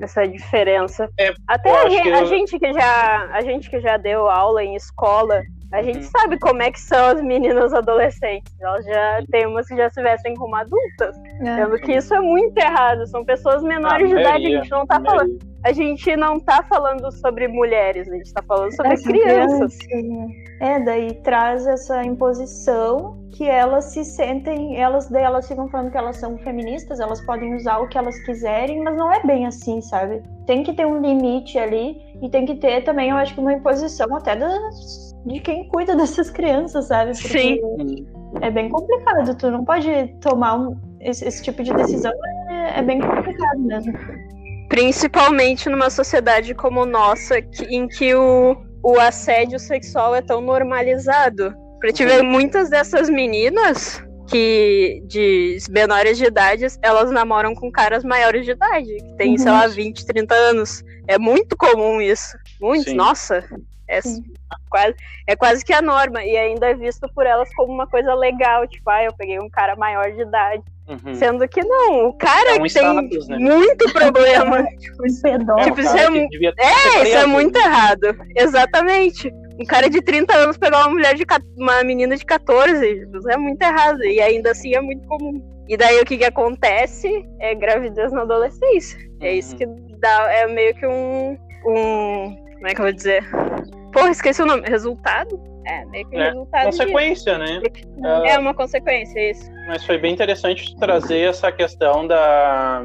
Speaker 3: essa diferença. É, Até a, gente, eu... a, gente que já, a gente que já deu aula em escola A gente uhum. sabe como é que são as meninas adolescentes. Elas já tem umas que já se vestem como adultas. É. Sendo que isso é muito errado. São pessoas menores ah, de idade. A gente não tá falando. A gente não tá falando sobre mulheres, a gente tá falando sobre é, crianças.
Speaker 5: É, daí traz essa imposição que elas se sentem, elas daí elas ficam falando que elas são feministas, elas podem usar o que elas quiserem, mas não é bem assim, sabe? Tem que ter um limite ali e tem que ter também, eu acho que uma imposição até das de quem cuida dessas crianças, sabe? Porque
Speaker 3: Sim.
Speaker 5: É bem complicado. Tu não pode tomar um, esse, esse, tipo de decisão. É, é, bem complicado mesmo.
Speaker 3: Principalmente numa sociedade como nossa, que, em que o, o assédio sexual é tão normalizado. Pra te ver, muitas dessas meninas que de menores de idade, elas namoram com caras maiores de idade, que tem, uhum. sei lá, 20, 30 anos. É muito comum isso. Muito, Sim. nossa. É quase, é quase que a norma. E ainda é visto por elas como uma coisa legal. Tipo, ah, eu peguei um cara maior de idade. Uhum. Sendo que não, o cara é um tem status, né? muito problema. tipo, isso é, tipo, isso é, é isso é muito errado. Exatamente. Um cara de 30 anos pegar uma mulher de uma menina de 14, tipo, isso é muito errado. E ainda assim é muito comum. E daí o que, que acontece é gravidez na adolescência. É isso uhum. que dá, é meio que um, um como é que eu vou dizer? Porra, esqueci o nome. Resultado? É, meio que é, resultado.
Speaker 1: Consequência, disso.
Speaker 3: né? É uma consequência, isso.
Speaker 1: Mas foi bem interessante trazer essa questão da,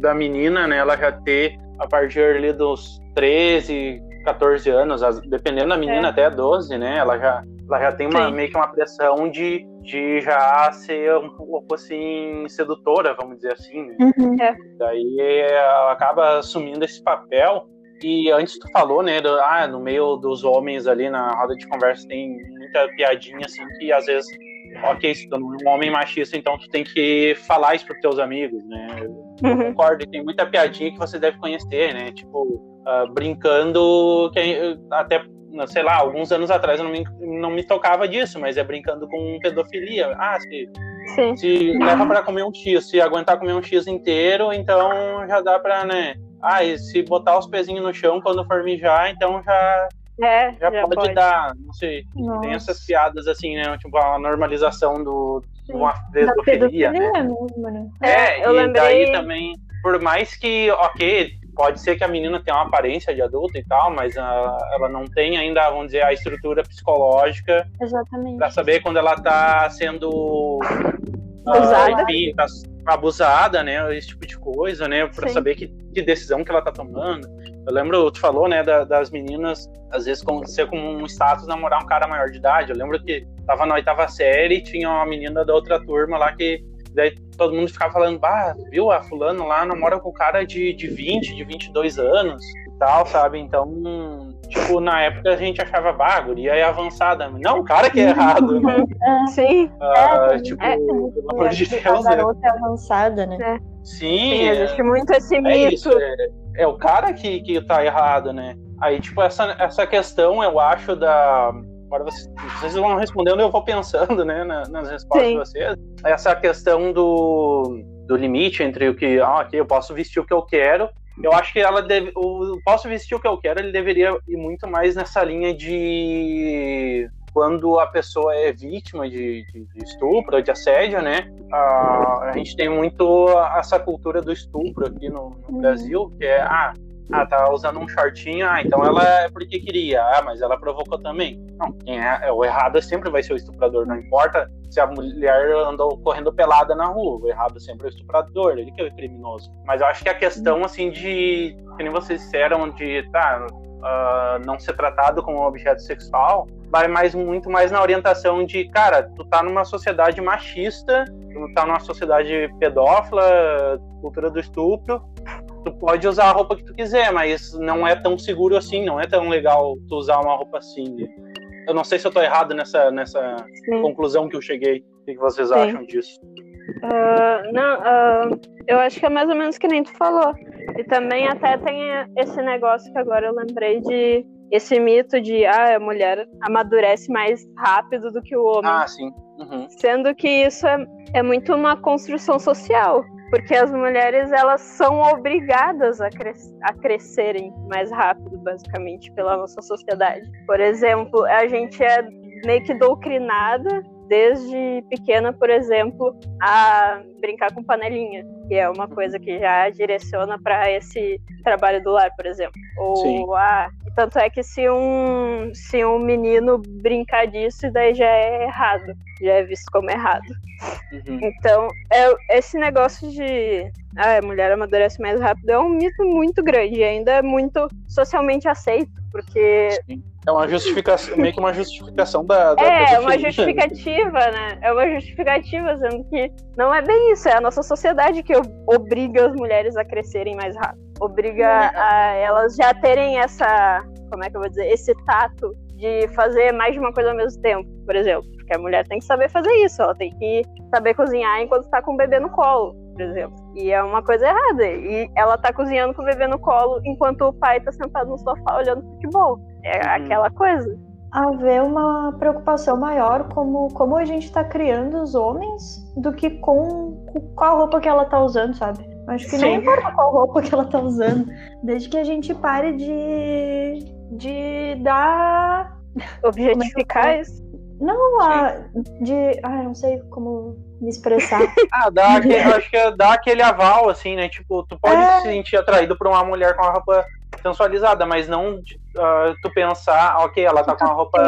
Speaker 1: da menina, né? Ela já ter, a partir ali dos 13, 14 anos, dependendo da menina, é. até 12, né? Ela já, ela já tem uma, meio que uma pressão de, de já ser um pouco assim, sedutora, vamos dizer assim, né? Uhum. Daí ela acaba assumindo esse papel e antes tu falou, né, do, ah, no meio dos homens ali na roda de conversa tem muita piadinha assim que às vezes, ok, se tu é um homem machista, então tu tem que falar isso pros teus amigos, né? Eu uhum. concordo, tem muita piadinha que você deve conhecer, né? Tipo, uh, brincando que até sei lá, alguns anos atrás eu não me, não me tocava disso, mas é brincando com pedofilia. Ah, se, se leva para comer um X, se aguentar comer um X inteiro, então já dá para, né? Ah, e se botar os pezinhos no chão quando for mijar, então já,
Speaker 3: é,
Speaker 1: já, já pode, pode, dar, não sei. Nossa. Tem essas piadas assim, né? Tipo, a normalização do, de uma pedofilia, né? Mesmo, né? É, é eu e lembrei... daí também, por mais que, ok, pode ser que a menina tenha uma aparência de adulta e tal, mas a, ela não tem ainda, vamos dizer, a estrutura psicológica para saber quando ela tá sendo
Speaker 3: usada.
Speaker 1: Uh, enfim, tá, abusada, né? Esse tipo de coisa, né? Para saber que, que, decisão que ela tá tomando. Eu lembro, tu falou, né, da, das meninas, às vezes ser como um status namorar um cara maior de idade. Eu lembro que tava na oitava série e tinha uma menina da outra turma lá que daí todo mundo ficava falando, bah, viu, a fulano lá namora com um cara de, de 20, de 22 anos e tal, sabe? Então, tipo, na época a gente achava, bah, guria é avançada. Não, o cara que é errado, né?
Speaker 3: É, sim.
Speaker 1: Uh, é, tipo, é, pelo amor de Deus. A
Speaker 5: né? garota é avançada, né?
Speaker 3: É.
Speaker 1: Sim.
Speaker 3: Sim, existe muito esse mito. Isso,
Speaker 1: é, o cara que, que tá errado, né? Aí, tipo, essa, essa questão, eu acho, da. Agora vocês, vocês vão respondendo, eu vou pensando, né, nas respostas Sim. de vocês. Essa questão do, do limite entre o que, ah, ok, eu posso vestir o que eu quero eu acho que ela deve. O Posso Vestir o que eu quero, ele deveria ir muito mais nessa linha de quando a pessoa é vítima de, de, de estupro, de assédio, né? a gente tem muito essa cultura do estupro aqui no, no Brasil, que é, ah, ah, tá usando um shortinho, ah, então ela é porque queria, ah, mas ela provocou também. Não, quem é, é, o errado sempre vai ser o estuprador, não importa se a mulher andou correndo pelada na rua, o errado sempre é o estuprador, ele que é o criminoso. Mas eu acho que a questão, assim, de, que nem vocês disseram, de, tá, uh, não ser tratado como objeto sexual, vai mais, muito mais na orientação de, cara, tu tá numa sociedade machista, tu tá numa sociedade pedófila, cultura do estupro, tu pode usar a roupa que tu quiser, mas não é tão seguro assim, não é tão legal tu usar uma roupa assim. Eu não sei se eu tô errado nessa, nessa conclusão que eu cheguei. O que vocês Sim. acham disso?
Speaker 3: Uh, não, uh, eu acho que é mais ou menos que nem tu falou. E também até tem esse negócio que agora eu lembrei de esse mito de ah, a mulher amadurece mais rápido do que o homem.
Speaker 1: Ah, sim. Uhum.
Speaker 3: Sendo que isso é, é muito uma construção social. Porque as mulheres elas são obrigadas a, cres a crescerem mais rápido, basicamente, pela nossa sociedade. Por exemplo, a gente é meio que doutrinada desde pequena, por exemplo, a brincar com panelinha, que é uma coisa que já direciona para esse trabalho do lar, por exemplo. Ou a tanto é que se um se um menino brincar disso, daí já é errado, já é visto como errado. Uhum. Então, é, esse negócio de ah, a mulher amadurece mais rápido é um mito muito grande, e ainda é muito socialmente aceito, porque
Speaker 1: Sim. É uma justificação, meio que uma justificação da. da
Speaker 3: é, uma justificativa, né? É uma justificativa, sendo que não é bem isso, é a nossa sociedade que obriga as mulheres a crescerem mais rápido. Obriga uhum. a elas já terem essa. Como é que eu vou dizer? Esse tato de fazer mais de uma coisa ao mesmo tempo, por exemplo. Porque a mulher tem que saber fazer isso, ela tem que saber cozinhar enquanto está com o bebê no colo, por exemplo. E é uma coisa errada. E ela tá cozinhando com o bebê no colo enquanto o pai tá sentado no sofá olhando futebol. É uhum. aquela coisa.
Speaker 5: Haver uma preocupação maior como, como a gente tá criando os homens do que com, com qual roupa que ela tá usando, sabe? Acho que Sim. não importa qual roupa que ela tá usando, desde que a gente pare de, de dar.
Speaker 3: Objetificar é isso?
Speaker 5: Não, a, de. Ah, não sei como me expressar.
Speaker 1: ah, dá aquele, acho que dá aquele aval, assim, né? Tipo, tu pode é... se sentir atraído por uma mulher com uma roupa sensualizada, mas não uh, tu pensar, ok, ela tá com uma roupa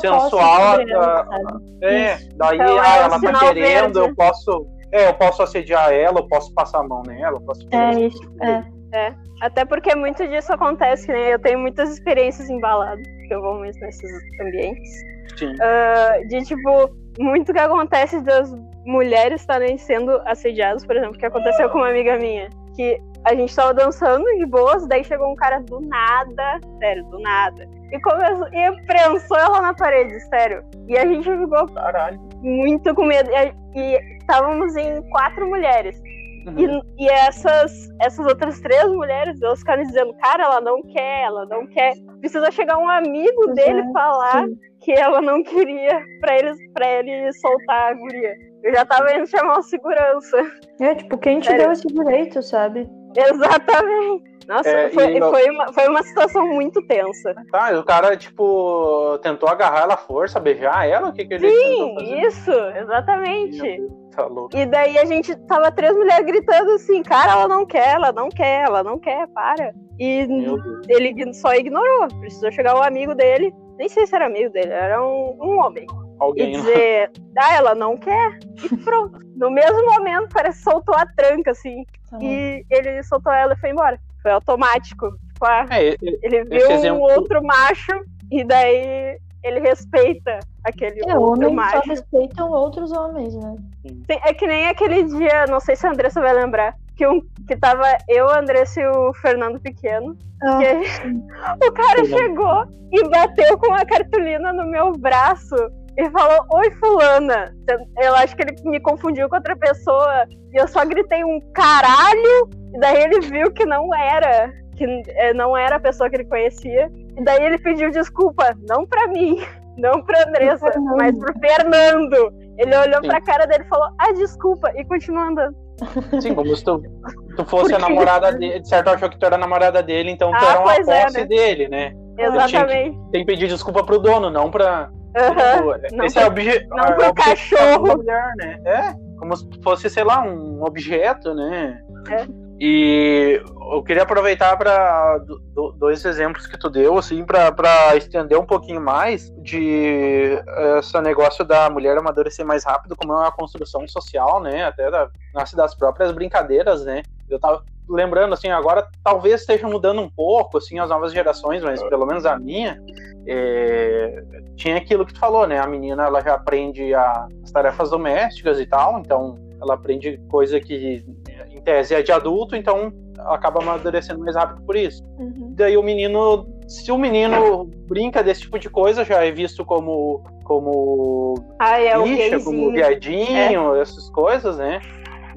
Speaker 1: sensual. Uh, é, daí então, ah, ela tá querendo, verde. eu posso. É, eu posso assediar ela, eu posso passar a mão nela, eu posso
Speaker 5: É isso, é.
Speaker 3: é. Até porque muito disso acontece, né? Eu tenho muitas experiências embaladas, que eu vou muito nesses ambientes.
Speaker 1: Sim. Uh,
Speaker 3: de tipo, muito que acontece das mulheres estarem sendo assediadas, por exemplo, que aconteceu com uma amiga minha. Que a gente tava dançando de boas, daí chegou um cara do nada, sério, do nada. E começou, e prensou ela na parede, sério. E a gente ficou
Speaker 1: Caralho.
Speaker 3: muito com medo. E estávamos em quatro mulheres. Uhum. E, e, essas, essas outras três mulheres, elas ficaram dizendo, cara, ela não quer, ela não quer. Precisa chegar um amigo uhum. dele falar Sim. que ela não queria pra, eles, pra ele soltar a guria. Eu já tava indo chamar o segurança.
Speaker 5: É, tipo, quem te Sério? deu esse direito, sabe?
Speaker 3: Exatamente. Nossa, é, foi, foi, uma, foi uma situação muito tensa.
Speaker 1: Tá, o cara, tipo, tentou agarrar ela à força, beijar ela? O que, que ele
Speaker 3: Sim, isso, exatamente. Tá louco. E daí a gente tava três mulheres gritando assim, cara, ela não quer, ela não quer, ela não quer, para. E ele só ignorou. Precisou chegar o amigo dele, nem sei se era amigo dele, era um, um homem.
Speaker 1: Alguém,
Speaker 3: e dizer, ah, ela não quer, e pronto. No mesmo momento, parece que soltou a tranca, assim. Tá e ele soltou ela e foi embora. Foi automático. Tipo, ah, é, ele viu exemplo... um outro macho e daí ele respeita aquele é, outro homens macho.
Speaker 5: só respeitam outros homens, né?
Speaker 3: Sim, é que nem aquele dia, não sei se a Andressa vai lembrar, que, um, que tava eu, a Andressa e o Fernando Pequeno. Ah. Que o cara chegou e bateu com a cartolina no meu braço e falou: Oi, Fulana. Eu acho que ele me confundiu com outra pessoa. E eu só gritei um caralho. E daí ele viu que não era. Que é, não era a pessoa que ele conhecia. E daí ele pediu desculpa, não pra mim, não pra Andressa, mas pro Fernando. Ele olhou Sim. pra cara dele e falou: Ah, desculpa. E continuou andando.
Speaker 1: Sim, como se tu, tu fosse a namorada dele, de certo achou que tu era a namorada dele, então tu ah, era uma é, posse é, né? dele, né?
Speaker 3: Exatamente.
Speaker 1: Tem que pedir desculpa pro dono, não pra,
Speaker 3: Uhum.
Speaker 1: Esse é obje
Speaker 3: não é pro cachorro.
Speaker 1: Mulher, né? É, como se fosse, sei lá, um objeto, né? É. E eu queria aproveitar para dois exemplos que tu deu, assim, para estender um pouquinho mais de esse negócio da mulher amadurecer mais rápido, como é uma construção social, né? Até da, nasce das próprias brincadeiras, né? Eu tava lembrando, assim, agora talvez esteja mudando um pouco, assim, as novas gerações, mas pelo menos a minha, é, tinha aquilo que tu falou, né? A menina, ela já aprende a, as tarefas domésticas e tal, então ela aprende coisa que em tese é de adulto, então acaba amadurecendo mais rápido por isso. Uhum. Daí o menino, se o menino brinca desse tipo de coisa, já é visto como como
Speaker 3: ah, é
Speaker 1: bicha, como viadinho, é. essas coisas, né?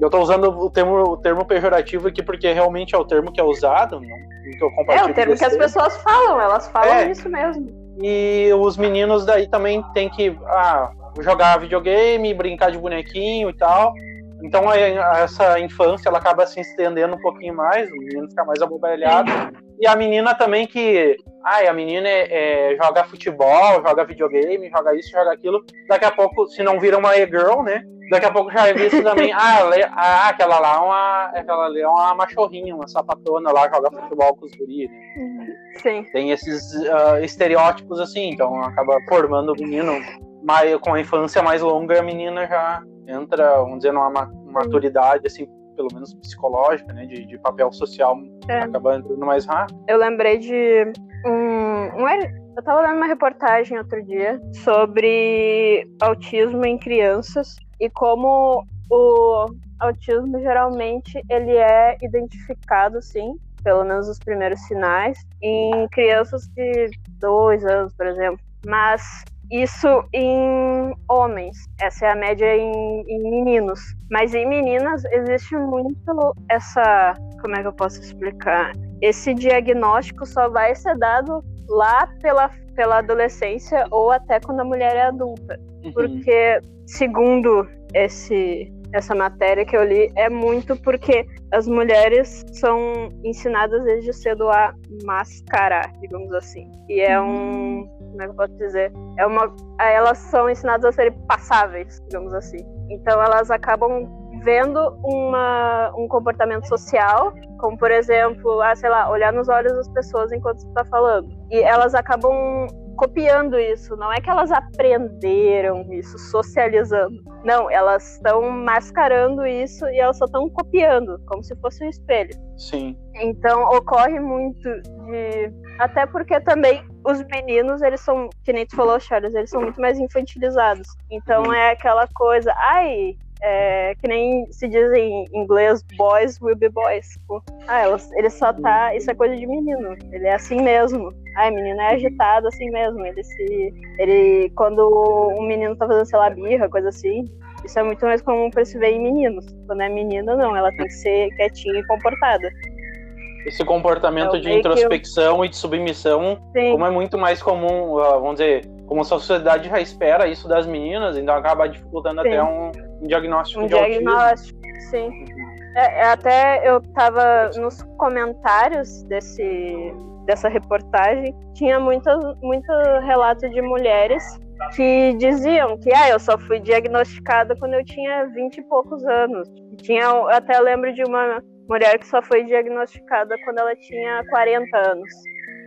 Speaker 1: Eu tô usando o termo, o termo pejorativo aqui porque realmente é o termo que é usado, que eu compartilho.
Speaker 3: É o termo que as pessoas falam, elas falam é. isso mesmo.
Speaker 1: E os meninos daí também tem que ah, jogar videogame, brincar de bonequinho e tal Então essa infância ela acaba se estendendo um pouquinho mais, o menino fica mais abobalhado. E a menina também que. Ai, a menina é, é, joga futebol, joga videogame, joga isso, joga aquilo. Daqui a pouco, se não vira uma e-girl, né? Daqui a pouco já é visto também. ah, ah, aquela lá é uma. Aquela ali é uma machorrinha, uma sapatona lá, joga futebol com os guris, né?
Speaker 3: Sim.
Speaker 1: Tem esses uh, estereótipos assim, então acaba formando o menino mais, com a infância mais longa a menina já entra, vamos dizer, numa maturidade, assim, pelo menos psicológica, né, de, de papel social, é. acaba entrando mais rápido.
Speaker 3: Eu lembrei de um, um, eu estava lendo uma reportagem outro dia sobre autismo em crianças e como o autismo geralmente ele é identificado, sim, pelo menos os primeiros sinais, em crianças de dois anos, por exemplo. Mas isso em homens, essa é a média em, em, meninos. Mas em meninas existe muito essa. Como é que eu posso explicar? Esse diagnóstico só vai ser dado lá pela, pela adolescência ou até quando a mulher é adulta. Uhum. Porque, segundo esse, essa matéria que eu li, é muito porque as mulheres são ensinadas desde cedo a mascarar, digamos assim. E é um como é que eu posso dizer? É uma, elas são ensinadas a serem passáveis, digamos assim. Então elas acabam vendo uma, um comportamento social, como por exemplo, ah, sei lá, olhar nos olhos das pessoas enquanto você está falando. E elas acabam copiando isso. Não é que elas aprenderam isso, socializando. Não, elas estão mascarando isso e elas só estão copiando, como se fosse um espelho.
Speaker 1: Sim.
Speaker 3: Então ocorre muito de. Até porque também os meninos, eles são, que nem tu falou, Charles, eles são muito mais infantilizados. Então é aquela coisa, ai, é, que nem se diz em inglês, boys will be boys. Tipo, ah, ele só tá. Isso é coisa de menino. Ele é assim mesmo. Ah, menino é agitado assim mesmo. Ele se. Ele. Quando um menino tá fazendo, sei lá, birra, coisa assim. Isso é muito mais comum pra se ver em meninos. Quando é menina, não. Ela tem que ser quietinha e comportada.
Speaker 1: Esse comportamento de introspecção eu... e de submissão, Sim. como é muito mais comum, ah, vamos dizer, como a sociedade já espera isso das meninas, então acaba dificultando Sim. até um, um diagnóstico um de
Speaker 3: diagnóstico, autismo. Sim. É, é, até eu tava nos comentários desse, dessa reportagem, tinha muito, muito relato de mulheres que diziam que ah, eu só fui diagnosticada quando eu tinha 20 e poucos anos. Tinha, eu até lembro de uma mulher que só foi diagnosticada quando ela tinha 40 anos.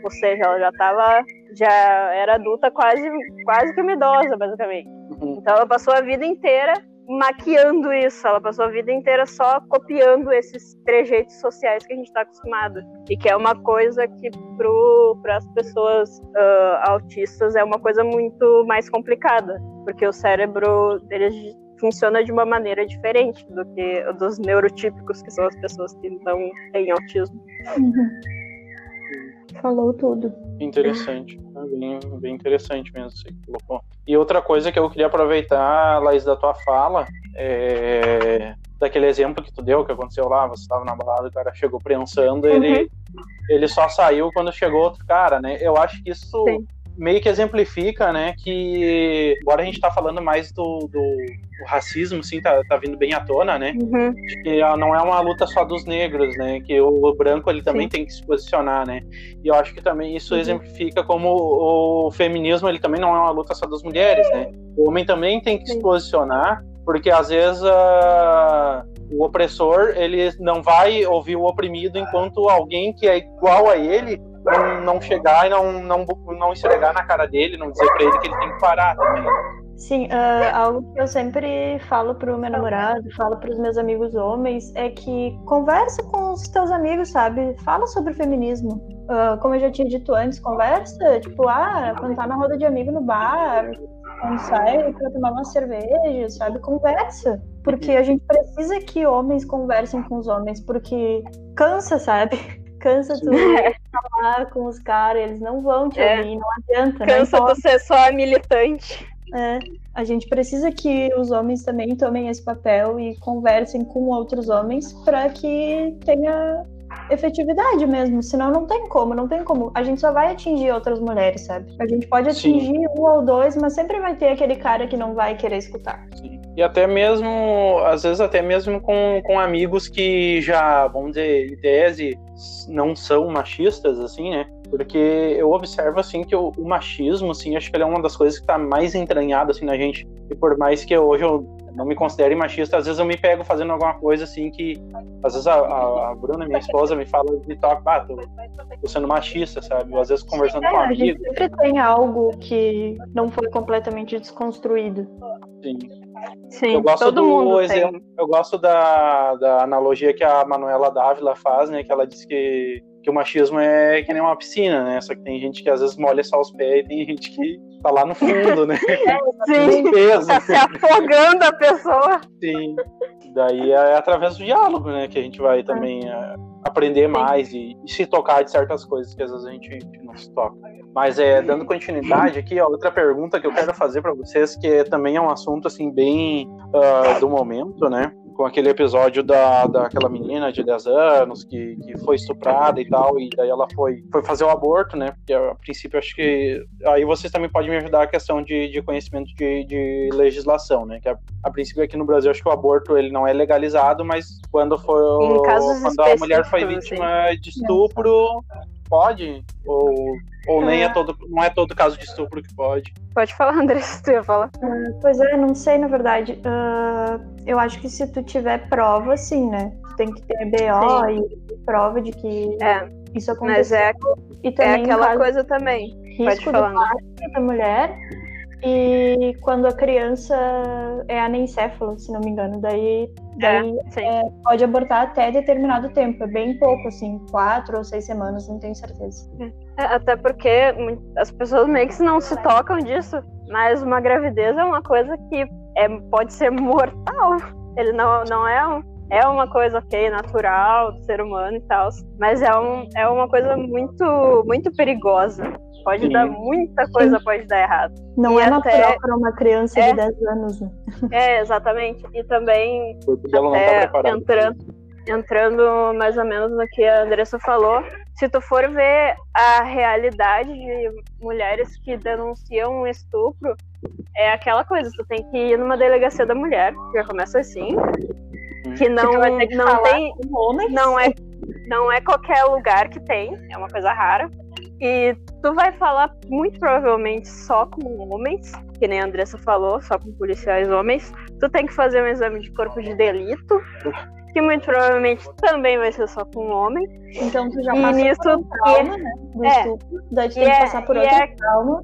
Speaker 3: Ou seja, ela já estava já era adulta quase quase que uma idosa, basicamente. Uhum. Então ela passou a vida inteira maquiando isso, ela passou a vida inteira só copiando esses trejeitos sociais que a gente está acostumado. E que é uma coisa que para as pessoas uh, autistas é uma coisa muito mais complicada, porque o cérebro funciona de uma maneira diferente do que dos neurotípicos, que são as pessoas que não têm autismo. Uhum.
Speaker 5: Falou tudo.
Speaker 1: Interessante. É bem, bem interessante mesmo você colocou. E outra coisa que eu queria aproveitar, Laís, da tua fala, é daquele exemplo que tu deu, que aconteceu lá, você estava na balada, o cara chegou prensando, uhum. ele, ele só saiu quando chegou outro cara, né? Eu acho que isso Sim meio que exemplifica, né, que agora a gente tá falando mais do, do, racismo, sim, tá, tá vindo bem à tona, né,
Speaker 3: uhum.
Speaker 1: que não é uma luta só dos negros, né, que o branco ele também sim. tem que se posicionar, né, e eu acho que também isso uhum. exemplifica como o feminismo ele também não é uma luta só das mulheres, né, o homem também tem que sim. se posicionar, porque às vezes uh, o opressor ele não vai ouvir o oprimido enquanto alguém que é igual a ele não, não chegar e não, não, não esfregar na cara dele, não dizer pra ele que ele tem que parar também.
Speaker 5: Sim, uh, algo que eu sempre falo pro meu namorado, falo pros meus amigos homens, é que conversa com os teus amigos, sabe? Fala sobre feminismo. Uh, como eu já tinha dito antes, conversa, tipo, ah, quando tá na roda de amigo no bar, quando sai pra tomar uma cerveja, sabe? Conversa. Porque a gente precisa que homens conversem com os homens, porque cansa, sabe? Cansa tu falar com os caras, eles não vão te é. ouvir, não adianta.
Speaker 3: Cansa tu ser só militante.
Speaker 5: É, a gente precisa que os homens também tomem esse papel e conversem com outros homens para que tenha efetividade mesmo, senão não tem como, não tem como. A gente só vai atingir outras mulheres, sabe? A gente pode atingir Sim. um ou dois, mas sempre vai ter aquele cara que não vai querer escutar.
Speaker 1: Sim. E até mesmo, às vezes até mesmo com, com amigos que já, vamos dizer, em tese, não são machistas, assim, né? Porque eu observo, assim, que o, o machismo, assim, acho que ele é uma das coisas que está mais entranhada, assim, na gente. E por mais que hoje eu não me considere machista, às vezes eu me pego fazendo alguma coisa, assim, que... Às vezes a, a, a Bruna, minha esposa, me fala, me toca, ah, tô, tô sendo machista, sabe? Às vezes conversando
Speaker 5: é,
Speaker 1: com um
Speaker 5: gente
Speaker 1: amigo.
Speaker 5: sempre tem algo que não foi completamente desconstruído.
Speaker 1: Sim.
Speaker 3: Sim,
Speaker 1: eu gosto
Speaker 3: todo
Speaker 1: do
Speaker 3: mundo
Speaker 1: exemplo, eu gosto da, da analogia que a Manuela Dávila faz, né? Que ela diz que, que o machismo é que nem uma piscina, né? Só que tem gente que às vezes molha só os pés e tem gente que tá lá no fundo, né?
Speaker 3: Sim,
Speaker 1: Tem peso.
Speaker 3: tá se afogando a pessoa.
Speaker 1: Sim. Daí é através do diálogo, né? Que a gente vai também é, aprender mais e, e se tocar de certas coisas que às vezes a gente, a gente não se toca. Mas é, dando continuidade aqui, ó, outra pergunta que eu quero fazer para vocês, que também é um assunto assim bem ah, do momento, né? Com aquele episódio da, daquela menina de 10 anos que, que foi estuprada e tal, e daí ela foi, foi fazer o aborto, né? Porque a princípio acho que. Aí vocês também podem me ajudar a questão de, de conhecimento de, de legislação, né? Que a, a princípio aqui no Brasil acho que o aborto ele não é legalizado, mas quando foi quando a mulher foi vítima de estupro, pode? Ou, ou nem é todo, não é todo caso de estupro que pode?
Speaker 3: Pode falar, André, se tu ia falar.
Speaker 5: Pois é, não sei, na verdade. Ah, eu acho que se tu tiver prova, sim, né? Tu tem que ter BO e prova de que
Speaker 3: É,
Speaker 5: isso
Speaker 3: mas
Speaker 5: aconteceu.
Speaker 3: é,
Speaker 5: e
Speaker 3: é
Speaker 5: também
Speaker 3: aquela
Speaker 5: caso
Speaker 3: coisa também.
Speaker 5: risco
Speaker 3: pode falar,
Speaker 5: da mulher e quando a criança é anencéfala, se não me engano. Daí, daí
Speaker 3: Sim.
Speaker 5: é, pode abortar até determinado tempo. É bem pouco, assim, quatro ou seis semanas, não tenho certeza.
Speaker 3: É, até porque as pessoas meio que não se tocam disso, mas uma gravidez é uma coisa que é, pode ser mortal. Ele não, não é um, é uma coisa ok, natural do ser humano e tal, mas é, um, é uma coisa muito muito perigosa. Pode
Speaker 1: Sim.
Speaker 3: dar muita coisa, pode dar errado.
Speaker 5: Não
Speaker 3: E
Speaker 5: é
Speaker 3: até-
Speaker 5: natural para uma criança
Speaker 3: É.
Speaker 5: de 10 anos, né?
Speaker 3: É, exatamente. E também
Speaker 1: tá
Speaker 3: até
Speaker 1: preparado.
Speaker 3: entrando, entrando mais ou menos no que a Andressa falou, se tu for ver a realidade de mulheres que denunciam um estupro, é aquela coisa, tu tem que ir numa delegacia da mulher, já começa assim, que não,
Speaker 5: que
Speaker 3: não tem, não é, não é qualquer lugar que tem, é uma coisa rara. E tu vai falar muito provavelmente só com homens, que nem a Andressa falou, só com policiais homens. Tu tem que fazer um exame de corpo de delito, que muito provavelmente também vai ser só com homem.
Speaker 5: Então tu já
Speaker 3: E
Speaker 5: passa
Speaker 3: nisso-
Speaker 5: por um trauma, né? Do
Speaker 3: é.
Speaker 5: estupro. Daí tu
Speaker 3: E
Speaker 5: tem que
Speaker 3: é-
Speaker 5: passar por
Speaker 3: e
Speaker 5: outro
Speaker 3: é-
Speaker 5: trauma.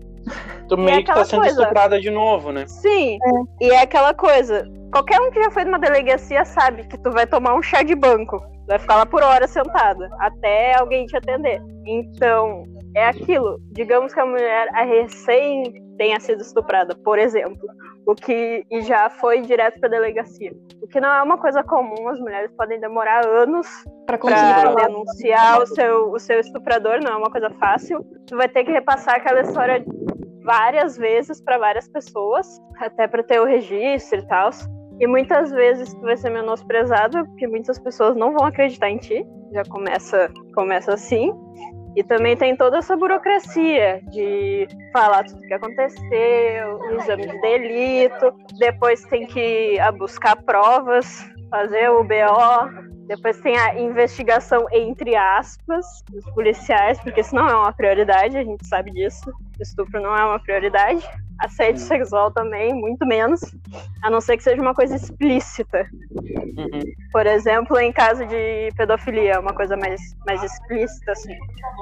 Speaker 1: Tu meio que tá sendo
Speaker 3: coisa.
Speaker 1: estuprada de novo, né?
Speaker 3: Sim, e é aquela coisa. Qualquer um que já foi numa delegacia sabe que tu vai tomar um chá de banco. Vai ficar lá por hora sentada, até alguém te atender. Então, é aquilo. Digamos que a mulher a recém tenha sido estuprada, por exemplo. O que e já foi direto pra delegacia. O que não é uma coisa comum, as mulheres podem demorar anos
Speaker 5: falar.
Speaker 3: denunciar o seu, o seu estuprador, não é uma coisa fácil. Tu vai ter que repassar aquela história várias vezes para várias pessoas, até para ter o registro e tal. E muitas vezes tu vai ser menosprezado, porque muitas pessoas não vão acreditar em ti. Já começa, começa assim. E também tem toda essa burocracia de falar tudo o que aconteceu, o exame de delito, depois tem que buscar provas, fazer o BO, depois tem a investigação entre aspas dos policiais, porque isso não é uma prioridade, a gente sabe disso. Estupro não é uma prioridade. Assédio sexual também, muito menos. A não ser que seja uma coisa explícita.
Speaker 1: Uhum.
Speaker 3: Por exemplo, em caso de pedofilia, é uma coisa mais, mais explícita, assim.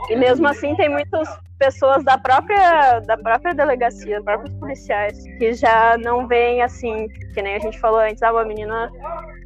Speaker 3: E mesmo assim tem muitas pessoas da própria, da própria delegacia, próprios policiais, que já não veem assim, que nem a gente falou antes, ah, uma menina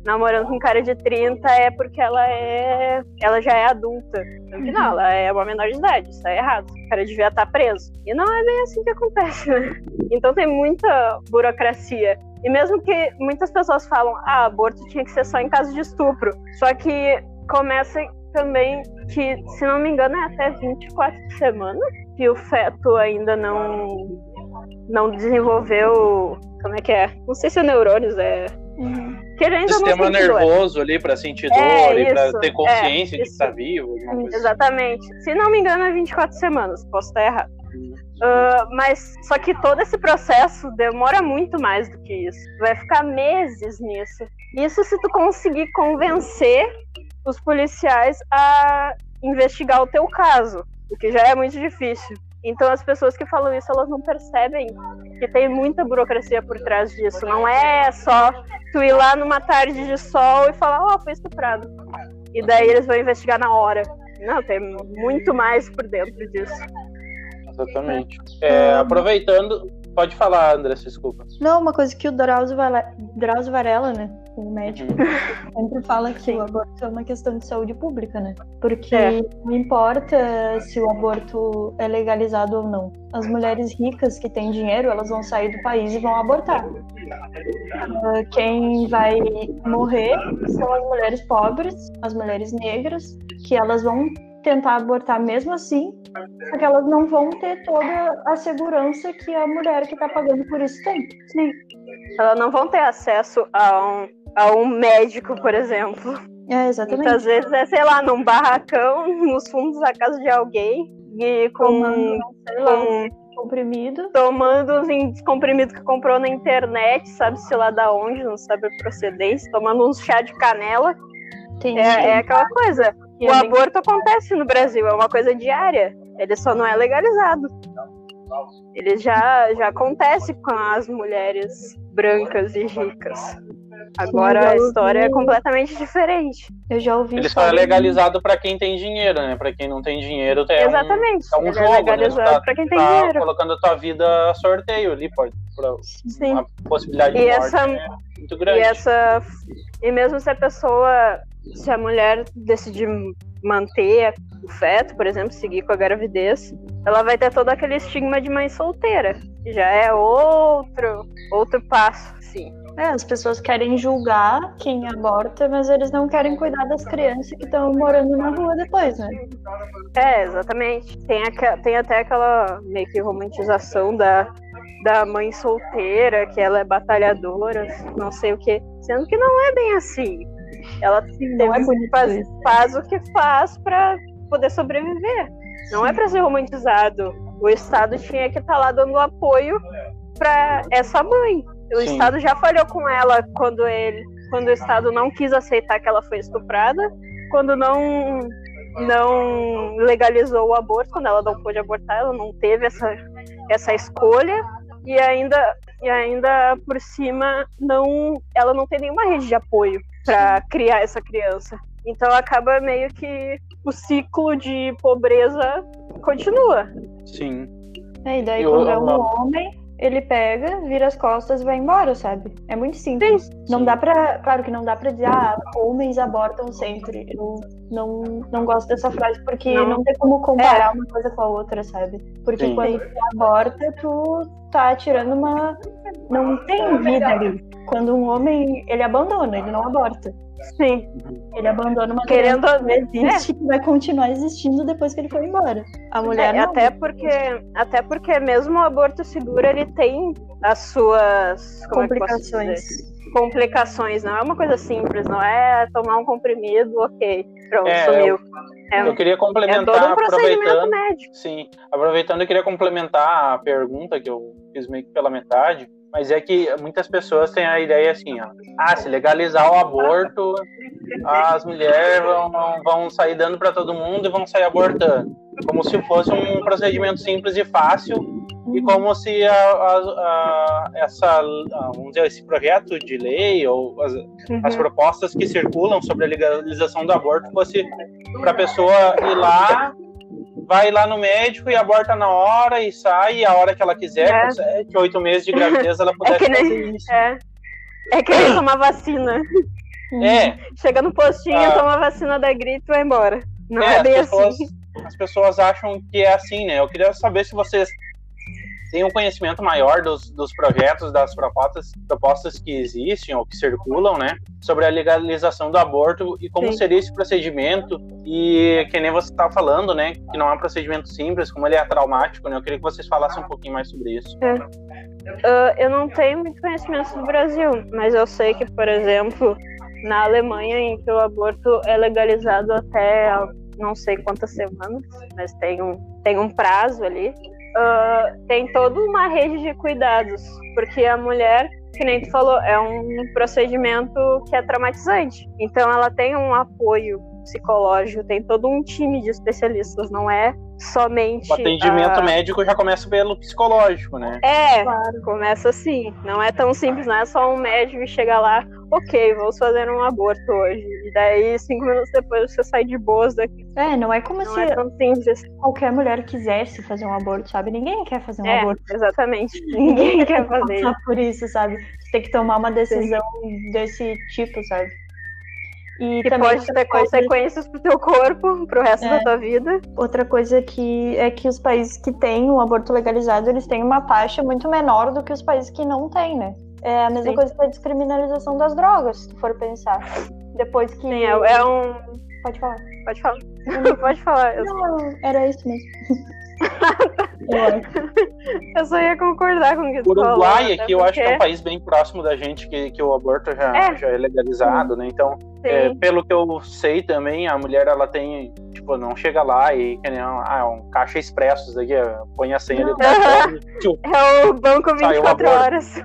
Speaker 3: namorando com cara de 30 é porque ela é. ela já é adulta. Que não, ela é uma menor de idade, isso é errado. O cara devia estar preso. E não é bem assim que acontece, né? Então tem muita burocracia. E mesmo que muitas pessoas falam, ah, aborto tinha que ser só em caso de estupro. Só que começa também que, se não me engano, é até 24 semanas que o feto ainda não não desenvolveu. Como é que é? Não sei se é neurônios, é. Que ele ainda
Speaker 1: Sistema
Speaker 3: dor.
Speaker 1: nervoso ali pra sentir dor
Speaker 3: É,
Speaker 1: e
Speaker 3: isso,
Speaker 1: ter consciência
Speaker 3: é,
Speaker 1: de que
Speaker 3: isso.
Speaker 1: tá vivo. assim.
Speaker 3: Exatamente. Se não me engano, é 24 semanas. Posso estar errado. Uh, mas só que todo esse processo demora muito mais do que isso. Vai ficar meses nisso. Isso se tu conseguir convencer os policiais a investigar o teu caso, o que já é muito difícil. Então as pessoas que falam isso, elas não percebem que tem muita burocracia por trás disso. Não é só tu ir lá numa tarde de sol e falar, ó, oh, foi estuprado. E daí eles vão investigar na hora. Não, tem muito mais por dentro disso.
Speaker 1: Exatamente. É, aproveitando, pode falar, André, desculpa.
Speaker 5: Não, uma coisa que o Drauzio Varela, Drauzio Varela né, o médico, uhum. sempre fala que o aborto é uma questão de saúde pública, né? Porque é. não importa se o aborto é legalizado ou não. As mulheres ricas que têm dinheiro, elas vão sair do país e vão abortar. Ah, quem vai morrer são as mulheres pobres, as mulheres negras, que elas vão tentar abortar mesmo assim, só que elas não vão ter toda a segurança que a mulher que está pagando por isso tem.
Speaker 3: Sim. Elas não vão ter acesso a um, a um médico, por exemplo.
Speaker 5: É, exatamente.
Speaker 3: Muitas vezes é, sei lá, num barracão, nos fundos da casa de alguém, e com,
Speaker 5: tomando, com comprimido.
Speaker 3: Tomando os comprimidos que comprou na internet, sabe-se lá da onde, não sabe a procedência, tomando uns chá de canela. É, é, aquela coisa. O aborto acontece no Brasil, é uma coisa diária. Ele só não é legalizado. Ele já, já acontece com as mulheres brancas e ricas. Agora a história é completamente diferente.
Speaker 5: Eu já ouvi.
Speaker 1: Ele só é legalizado para quem tem dinheiro, né? Para quem não tem dinheiro, tem
Speaker 3: Exatamente.
Speaker 1: Um, é um
Speaker 3: Ele
Speaker 1: jogo,
Speaker 3: é legalizado
Speaker 1: né?
Speaker 3: para quem tem
Speaker 1: tá
Speaker 3: dinheiro.
Speaker 1: colocando a tua vida a sorteio ali, pode. Pra
Speaker 3: Sim.
Speaker 1: Uma possibilidade
Speaker 3: E
Speaker 1: de
Speaker 3: essa-
Speaker 1: morte é muito grande.
Speaker 3: E essa e mesmo se a pessoa, se a mulher decidir manter o feto, por exemplo, seguir com a gravidez, ela vai ter todo aquele estigma de mãe solteira, que já é outro outro passo, sim.
Speaker 5: É, as pessoas querem julgar quem aborta, mas eles não querem cuidar das crianças que estão morando na rua depois, né?
Speaker 3: É, exatamente. Tem, tem até aquela meio que romantização da, da mãe solteira, que ela é batalhadora, não sei o quê. Sendo que não é bem assim. Ela
Speaker 5: Não é
Speaker 3: faz,
Speaker 5: isso.
Speaker 3: faz o que faz pra poder sobreviver. Não é pra ser romantizado. O Estado tinha que estar lá dando apoio pra essa mãe. O
Speaker 1: Sim.
Speaker 3: Estado já falhou com ela quando ele, quando o Estado não quis aceitar que ela foi estuprada, quando não não legalizou o aborto, quando ela não pôde abortar, ela não teve essa, essa escolha e ainda e ainda por cima não ela não tem nenhuma rede de apoio para criar essa criança. Então acaba meio que o ciclo de pobreza continua.
Speaker 1: Sim.
Speaker 5: É, e daí
Speaker 1: E
Speaker 5: quando é um
Speaker 1: uma-
Speaker 5: homem, ele pega, vira as costas e vai embora, sabe? É muito simples. Não
Speaker 1: sim.
Speaker 5: dá pra. Claro que não dá pra dizer, ah, homens abortam sempre. Eu não, não gosto dessa frase, porque
Speaker 3: Não.
Speaker 5: não, tem como comparar uma coisa com a outra, sabe? Porque
Speaker 1: Sim.
Speaker 5: quando tu aborta, tu tá tirando uma. Não tem vida ali. Quando um homem, ele abandona, ele não aborta.
Speaker 3: Sim.
Speaker 5: Ele abandona uma
Speaker 3: Querendo-
Speaker 5: criança que existe e vai continuar existindo depois que ele for embora. A mulher
Speaker 3: É,
Speaker 5: não.
Speaker 3: até porque até porque mesmo o aborto seguro ele tem as suas é que eu
Speaker 5: complicações.
Speaker 3: dizer? complicações, não é uma coisa simples, não é tomar um comprimido, ok, pronto,
Speaker 1: É,
Speaker 3: sumiu.
Speaker 1: Eu queria
Speaker 3: É
Speaker 1: complementar,
Speaker 3: todo um procedimento
Speaker 1: aproveitando.
Speaker 3: médico.
Speaker 1: Sim, aproveitando, eu queria complementar a pergunta que eu fiz meio que pela metade, mas é que muitas pessoas têm a ideia assim, ó, ah, se legalizar o aborto, as mulheres vão, vão sair dando para todo mundo e vão sair abortando, como se fosse um procedimento simples e fácil e como se a, a- a- essa, vamos dizer, esse projeto de lei ou as, as
Speaker 3: Uhum.
Speaker 1: propostas que circulam sobre a legalização do aborto fosse para a pessoa ir lá, vai lá no médico e aborta na hora e sai a hora que ela quiser,
Speaker 3: É.
Speaker 1: com sete, oito meses de gravidez ela pudesse
Speaker 3: que nem-
Speaker 1: fazer isso.
Speaker 3: É. É que nem tomar vacina.
Speaker 1: É,
Speaker 3: Chega no postinho,
Speaker 1: Ah.
Speaker 3: toma a vacina da gripe e vai embora. Não
Speaker 1: é,
Speaker 3: é,
Speaker 1: as,
Speaker 3: bem
Speaker 1: pessoas,
Speaker 3: assim.
Speaker 1: as pessoas acham que é assim, né? Eu queria saber se vocês têm um conhecimento maior dos, dos projetos, das propostas, propostas que existem ou que circulam, né? Sobre a legalização do aborto e como
Speaker 3: Sim.
Speaker 1: seria esse procedimento. E que nem você estava falando, né? Que não é um procedimento simples, como ele é traumático, né? Eu queria que vocês falassem um pouquinho mais sobre isso.
Speaker 3: Ah, eu não tenho muito conhecimento do Brasil, mas eu sei que, por exemplo, na Alemanha, em que o aborto é legalizado até não sei quantas semanas, mas tem um, tem um prazo ali. Uh, tem toda uma rede de cuidados, porque a mulher, que nem tu falou, é um procedimento que é traumatizante. Então ela tem um apoio psicológico, tem todo um time de especialistas, não é somente.
Speaker 1: O atendimento médico já começa pelo psicológico, né?
Speaker 3: É, claro. começa assim. Não é tão simples, não é só um médico que chega lá, ok, vamos fazer um aborto hoje. E daí, cinco minutos depois, você sai de boas daqui.
Speaker 5: É, não é como
Speaker 3: não
Speaker 5: se
Speaker 3: é tão simples.
Speaker 5: qualquer mulher quisesse fazer um aborto, sabe? Ninguém quer fazer um
Speaker 3: é,
Speaker 5: aborto.
Speaker 3: Exatamente. Ninguém quer fazer.
Speaker 5: por isso, sabe? Você tem que tomar uma decisão Sim. desse tipo, sabe?
Speaker 3: E que também pode ter consequências pro teu corpo, pro resto é. da tua vida.
Speaker 5: Outra coisa que é que os países que têm o aborto legalizado, eles têm uma taxa muito menor do que os países que não têm, né? É a mesma Sim. coisa que a descriminalização das drogas, se for pensar. Depois que.
Speaker 3: Sim, é, é um.
Speaker 5: Pode falar.
Speaker 3: Pode falar. pode falar.
Speaker 5: Não, era isso mesmo.
Speaker 3: Eu só ia concordar com o que tu
Speaker 1: falou. Uruguai, aqui, eu acho que é um país bem próximo da gente, que, que o aborto já é, já é legalizado, né? Então, é, pelo que eu sei também, a mulher, ela tem, tipo, não chega lá e que nem ah, um caixa expressos daqui, põe a senha ali.
Speaker 3: é o banco 24 horas.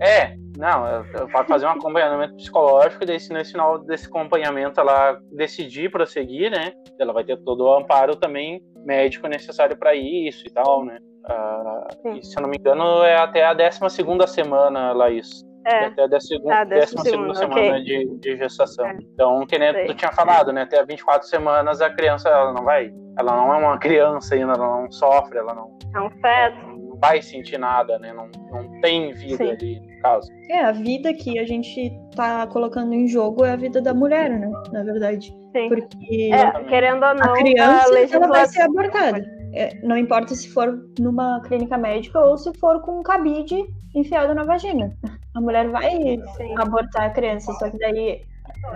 Speaker 1: É, não, pode fazer um acompanhamento psicológico e daí se no final desse acompanhamento ela decidir prosseguir, né? Ela vai ter todo o amparo também médico necessário para isso e tal, né? Uh, e, se eu não me engano, é até a 12 segunda semana, Laís.
Speaker 3: É.
Speaker 1: Até a 12 ah, semana okay. de, de, gestação. É. Então, que nem Sei. tu tinha falado, né? Até a 24 semanas a criança ela não vai. Ela não é uma criança ainda, ela não sofre, ela não.
Speaker 3: É um feto.
Speaker 1: Vai sentir nada, né? Não, não tem vida Sim. ali, no caso.
Speaker 5: É, a vida que a gente tá colocando em jogo é a vida da mulher, né? Na verdade.
Speaker 3: Sim.
Speaker 5: Porque.
Speaker 3: É, querendo ou não,
Speaker 5: a criança a legislação... ela vai ser abortada. É, não importa se for numa clínica médica ou se for com um cabide enfiado na vagina. A mulher vai Sim. abortar a criança, só que daí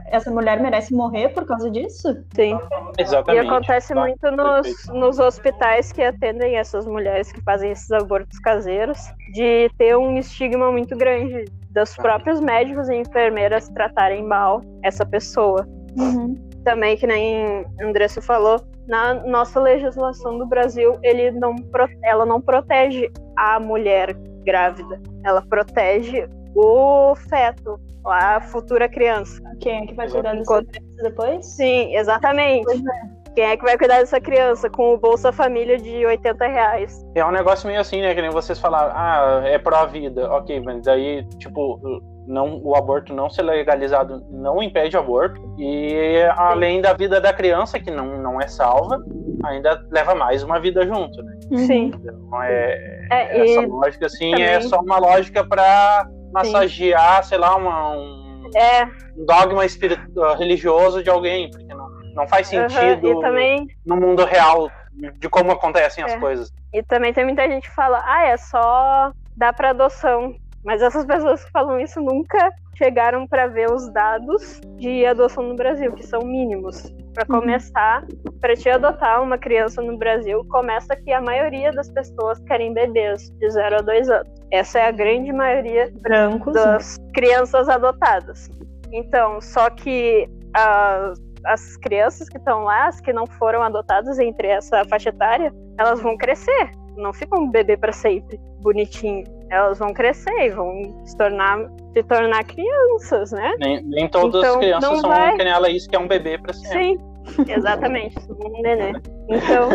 Speaker 5: essa mulher merece morrer por causa disso?
Speaker 3: Sim.
Speaker 1: Exatamente.
Speaker 3: E acontece tá. muito nos, nos hospitais que atendem essas mulheres que fazem esses abortos caseiros, de ter um estigma muito grande dos próprios médicos e enfermeiras tratarem mal essa pessoa.
Speaker 5: Uhum.
Speaker 3: Também, que nem Andressa falou, na nossa legislação do Brasil, ele não, ela não protege a mulher grávida, ela protege o feto, a futura criança.
Speaker 5: Quem é que vai cuidar dessa criança depois?
Speaker 3: Sim, exatamente. É. Quem é que vai cuidar dessa criança com o Bolsa Família de 80 reais?
Speaker 1: É um negócio meio assim, né? Que nem vocês falaram, ah, é pró-vida. Ok, mas aí, tipo, não, o aborto não ser legalizado não impede o aborto. E além da vida da criança, que não, não é salva, ainda leva mais uma vida junto, né?
Speaker 3: Sim.
Speaker 1: Então é, é essa lógica, assim, é também... é só uma lógica para massagear, sei lá, uma, um,
Speaker 3: é.
Speaker 1: um dogma espiritual, religioso de alguém, porque não, não faz sentido
Speaker 3: uhum. também...
Speaker 1: no mundo real de como acontecem as é. coisas.
Speaker 3: E também tem muita gente que fala, ah, é só dar para adoção. Mas essas pessoas que falam isso nunca chegaram para ver os dados de adoção no Brasil, que são mínimos. Para uhum. começar, para te adotar uma criança no Brasil, começa que a maioria das pessoas querem bebês de 0 a 2 anos. Essa é a grande maioria
Speaker 5: Brancos,
Speaker 3: das crianças adotadas. Então, só que as, as crianças que estão lá, as que não foram adotadas entre essa faixa etária, elas vão crescer não ficam um bebê para sempre, bonitinho. Elas vão crescer e vão se tornar, se tornar crianças, né?
Speaker 1: Nem, nem todas então, as crianças são vai... que nem ela isso que é um bebê para sempre.
Speaker 3: Sim, exatamente, um nenê. Então,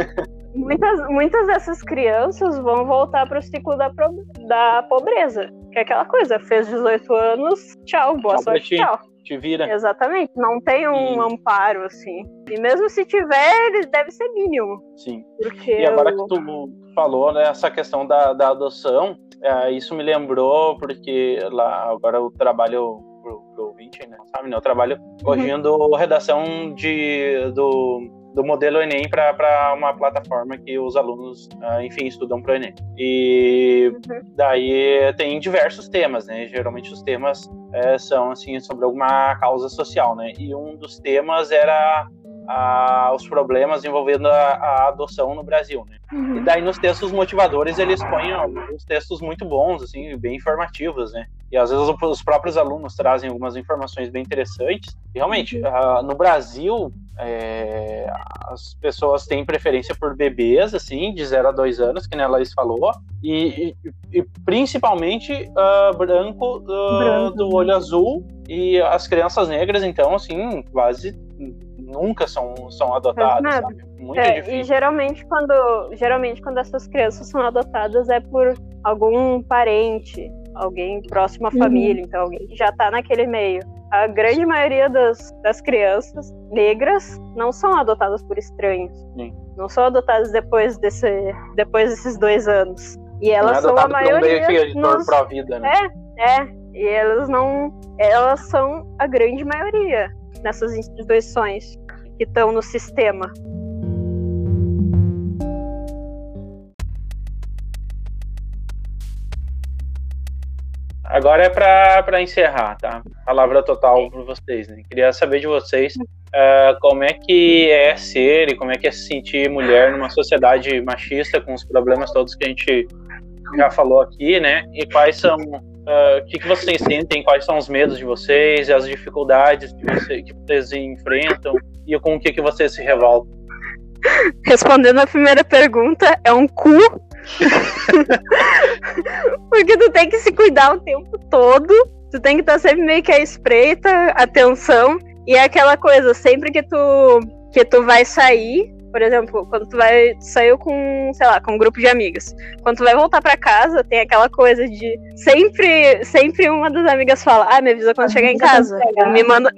Speaker 3: muitas, muitas dessas crianças vão voltar para o ciclo da, da pobreza. Que é aquela coisa, fez 18 anos, tchau, boa tchau sorte, tchau
Speaker 1: te vira.
Speaker 3: Exatamente, não tem um e... amparo assim. E mesmo se tiver, ele deve ser mínimo.
Speaker 1: Sim.
Speaker 3: Porque
Speaker 1: e agora eu... que tu falou, né, essa questão da, da adoção, é, isso me lembrou porque lá agora eu trabalho pro, pro ouvinte, né, sabe, né, eu trabalho uhum. corrigindo uhum. redação de do do modelo Enem para uma plataforma que os alunos, uh, enfim, estudam para o Enem. E uhum. daí tem diversos temas, né? Geralmente os temas é, são assim sobre alguma causa social, né? E um dos temas era a, os problemas envolvendo a, a, adoção no Brasil, né? Uhum. E daí nos textos motivadores eles põem alguns textos muito bons, assim, bem informativos, né? E às vezes os próprios alunos trazem algumas informações bem interessantes. E realmente, uhum. uh, no Brasil, É, as pessoas têm preferência por bebês, assim, de 0 a 2 anos, que a Laís falou, e, e, e principalmente uh, branco, uh, branco, do olho azul, e as crianças negras, então, assim, quase nunca são, são adotadas, sabe?
Speaker 3: Muito é, difícil. E geralmente quando, geralmente quando essas crianças são adotadas é por algum parente, alguém próximo à uhum. família, então alguém que já está naquele meio. A grande maioria das, das crianças negras não são adotadas por estranhos. Sim. Não são adotadas depois, desse, depois desses dois anos. E elas é são a maioria.
Speaker 1: Nos... Pra vida, né?
Speaker 3: É, é. E elas não. Elas são a grande maioria nessas instituições que estão no sistema.
Speaker 1: Agora é para encerrar, tá? Palavra total para vocês. Né? Queria saber de vocês uh, como é que é ser e como é que é se sentir mulher numa sociedade machista com os problemas todos que a gente já falou aqui, né? E quais são Uh, o que, que, vocês sentem? Quais são os medos de vocês? As dificuldades que, você, que vocês enfrentam? E com o que, que vocês se revoltam?
Speaker 3: Respondendo a primeira pergunta, é um cu. Porque tu tem que se cuidar o tempo todo. Tu tem que estar sempre meio que à espreita, atenção. E é aquela coisa, sempre que tu, que tu vai sair, por exemplo, quando tu vai saiu com, sei lá, com um grupo de amigas. Quando tu vai voltar para casa, tem aquela coisa de sempre, sempre uma das amigas fala: "Ah, me avisa quando chegar em casa. Me manda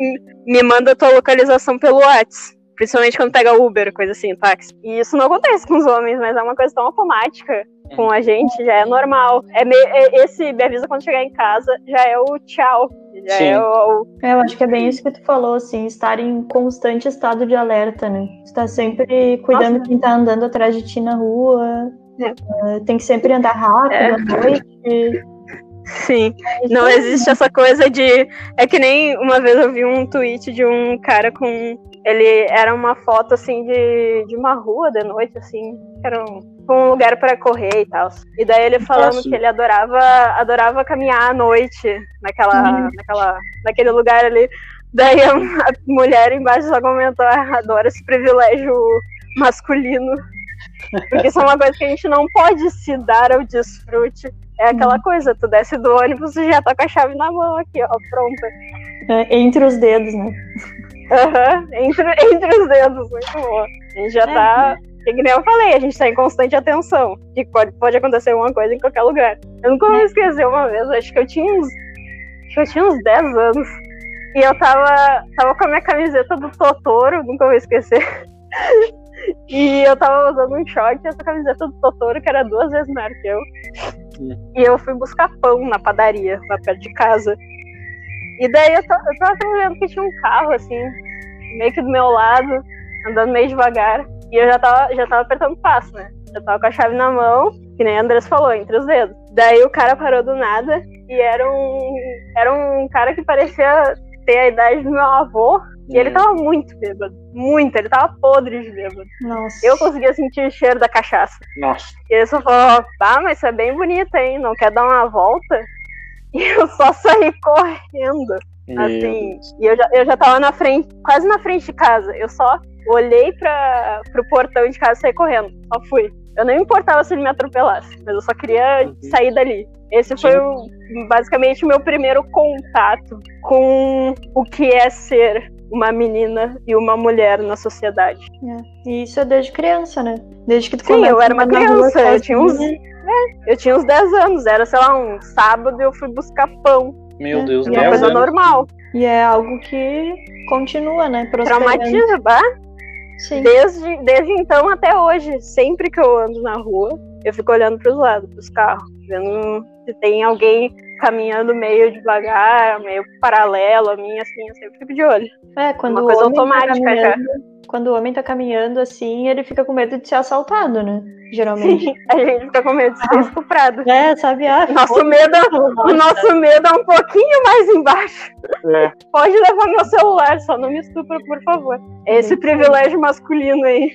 Speaker 3: me manda tua localização pelo WhatsApp". Principalmente quando pega Uber, coisa assim, táxi. E isso não acontece com os homens, mas é uma coisa tão automática com a gente, já é normal. É, me, é esse me avisa quando chegar em casa, já é o tchau. Já Sim. é
Speaker 5: é, Eu acho que é bem isso que tu falou, assim, estar em constante estado de alerta, né? Estar sempre cuidando Nossa. quem tá andando atrás de ti na rua. É. Uh, tem que sempre andar rápido é. à noite.
Speaker 3: Sim, não existe essa coisa de. É que nem uma vez eu vi um tweet de um cara com. Ele era uma foto assim de, de uma rua de noite, assim, era um, um lugar para correr e tal. E daí ele falando que ele adorava, adorava caminhar à noite naquela, uhum. naquela, naquele lugar ali. Daí a, a mulher embaixo só comentou, ah, adora esse privilégio masculino. Porque isso é uma coisa que a gente não pode se dar ao desfrute. É aquela coisa, tu desce do ônibus e já tá com a chave na mão aqui, ó, pronta.
Speaker 5: É, entre os dedos, né?
Speaker 3: Aham, uhum, entre, entre os dedos, muito boa. A gente já é, tá. Que nem eu falei, a gente tá em constante atenção. Que pode, pode acontecer alguma coisa em qualquer lugar. Eu nunca vou esquecer uma vez, acho que eu tinha uns. Acho que eu tinha uns 10 anos. E eu tava, tava com a minha camiseta do Totoro, nunca vou esquecer. E eu tava usando um short e essa camiseta do Totoro, que era duas vezes maior que eu. E eu fui buscar pão na padaria, lá perto de casa. E daí eu, tô, eu tava vendo que tinha um carro, assim, meio que do meu lado, andando meio devagar. E eu já tava, já tava apertando passo, né? Eu tava com a chave na mão, que nem a Andrés falou, entre os dedos. Daí o cara parou do nada e era um, era um cara que parecia ter a idade do meu avô. E ele tava muito bêbado. Muito. Ele tava podre de bêbado.
Speaker 5: Nossa.
Speaker 3: Eu conseguia sentir o cheiro da cachaça.
Speaker 1: Nossa.
Speaker 3: E ele só falou: tá, mas isso é bem bonita, hein? Não quer dar uma volta? E eu só saí correndo. Assim. E eu já, eu já tava na frente, quase na frente de casa. Eu só olhei para pro portão de casa e saí correndo. Só fui. Eu não importava se ele me atropelasse, mas eu só queria uhum. sair dali. Esse foi o, basicamente o meu primeiro contato com o que é ser uma menina e uma mulher na sociedade.
Speaker 5: É. E isso é desde criança, né? Desde que tu
Speaker 3: Sim, eu era uma criança, eu tinha uns. É, eu tinha uns 10 anos, era, sei lá, um sábado e eu fui buscar pão.
Speaker 1: Meu é. Deus,
Speaker 3: é uma coisa
Speaker 1: anos.
Speaker 3: normal.
Speaker 5: E é algo que continua, né?
Speaker 3: Traumatiza, bah? Sim. Desde, desde então até hoje, sempre que eu ando na rua, eu fico olhando para os lados, para os carros, vendo se tem alguém caminhando meio devagar, meio paralelo a mim, assim, eu sempre fico de olho.
Speaker 5: É, quando Uma coisa tá automática tá já. Quando o homem tá caminhando assim, ele fica com medo de ser assaltado, né? Geralmente. Sim,
Speaker 3: a gente fica com medo de ser estuprado.
Speaker 5: É, sabe? Ah,
Speaker 3: nosso medo, o nosso medo é um pouquinho mais embaixo. É. Pode levar meu celular, só não me estupra, por favor. É esse privilégio masculino aí.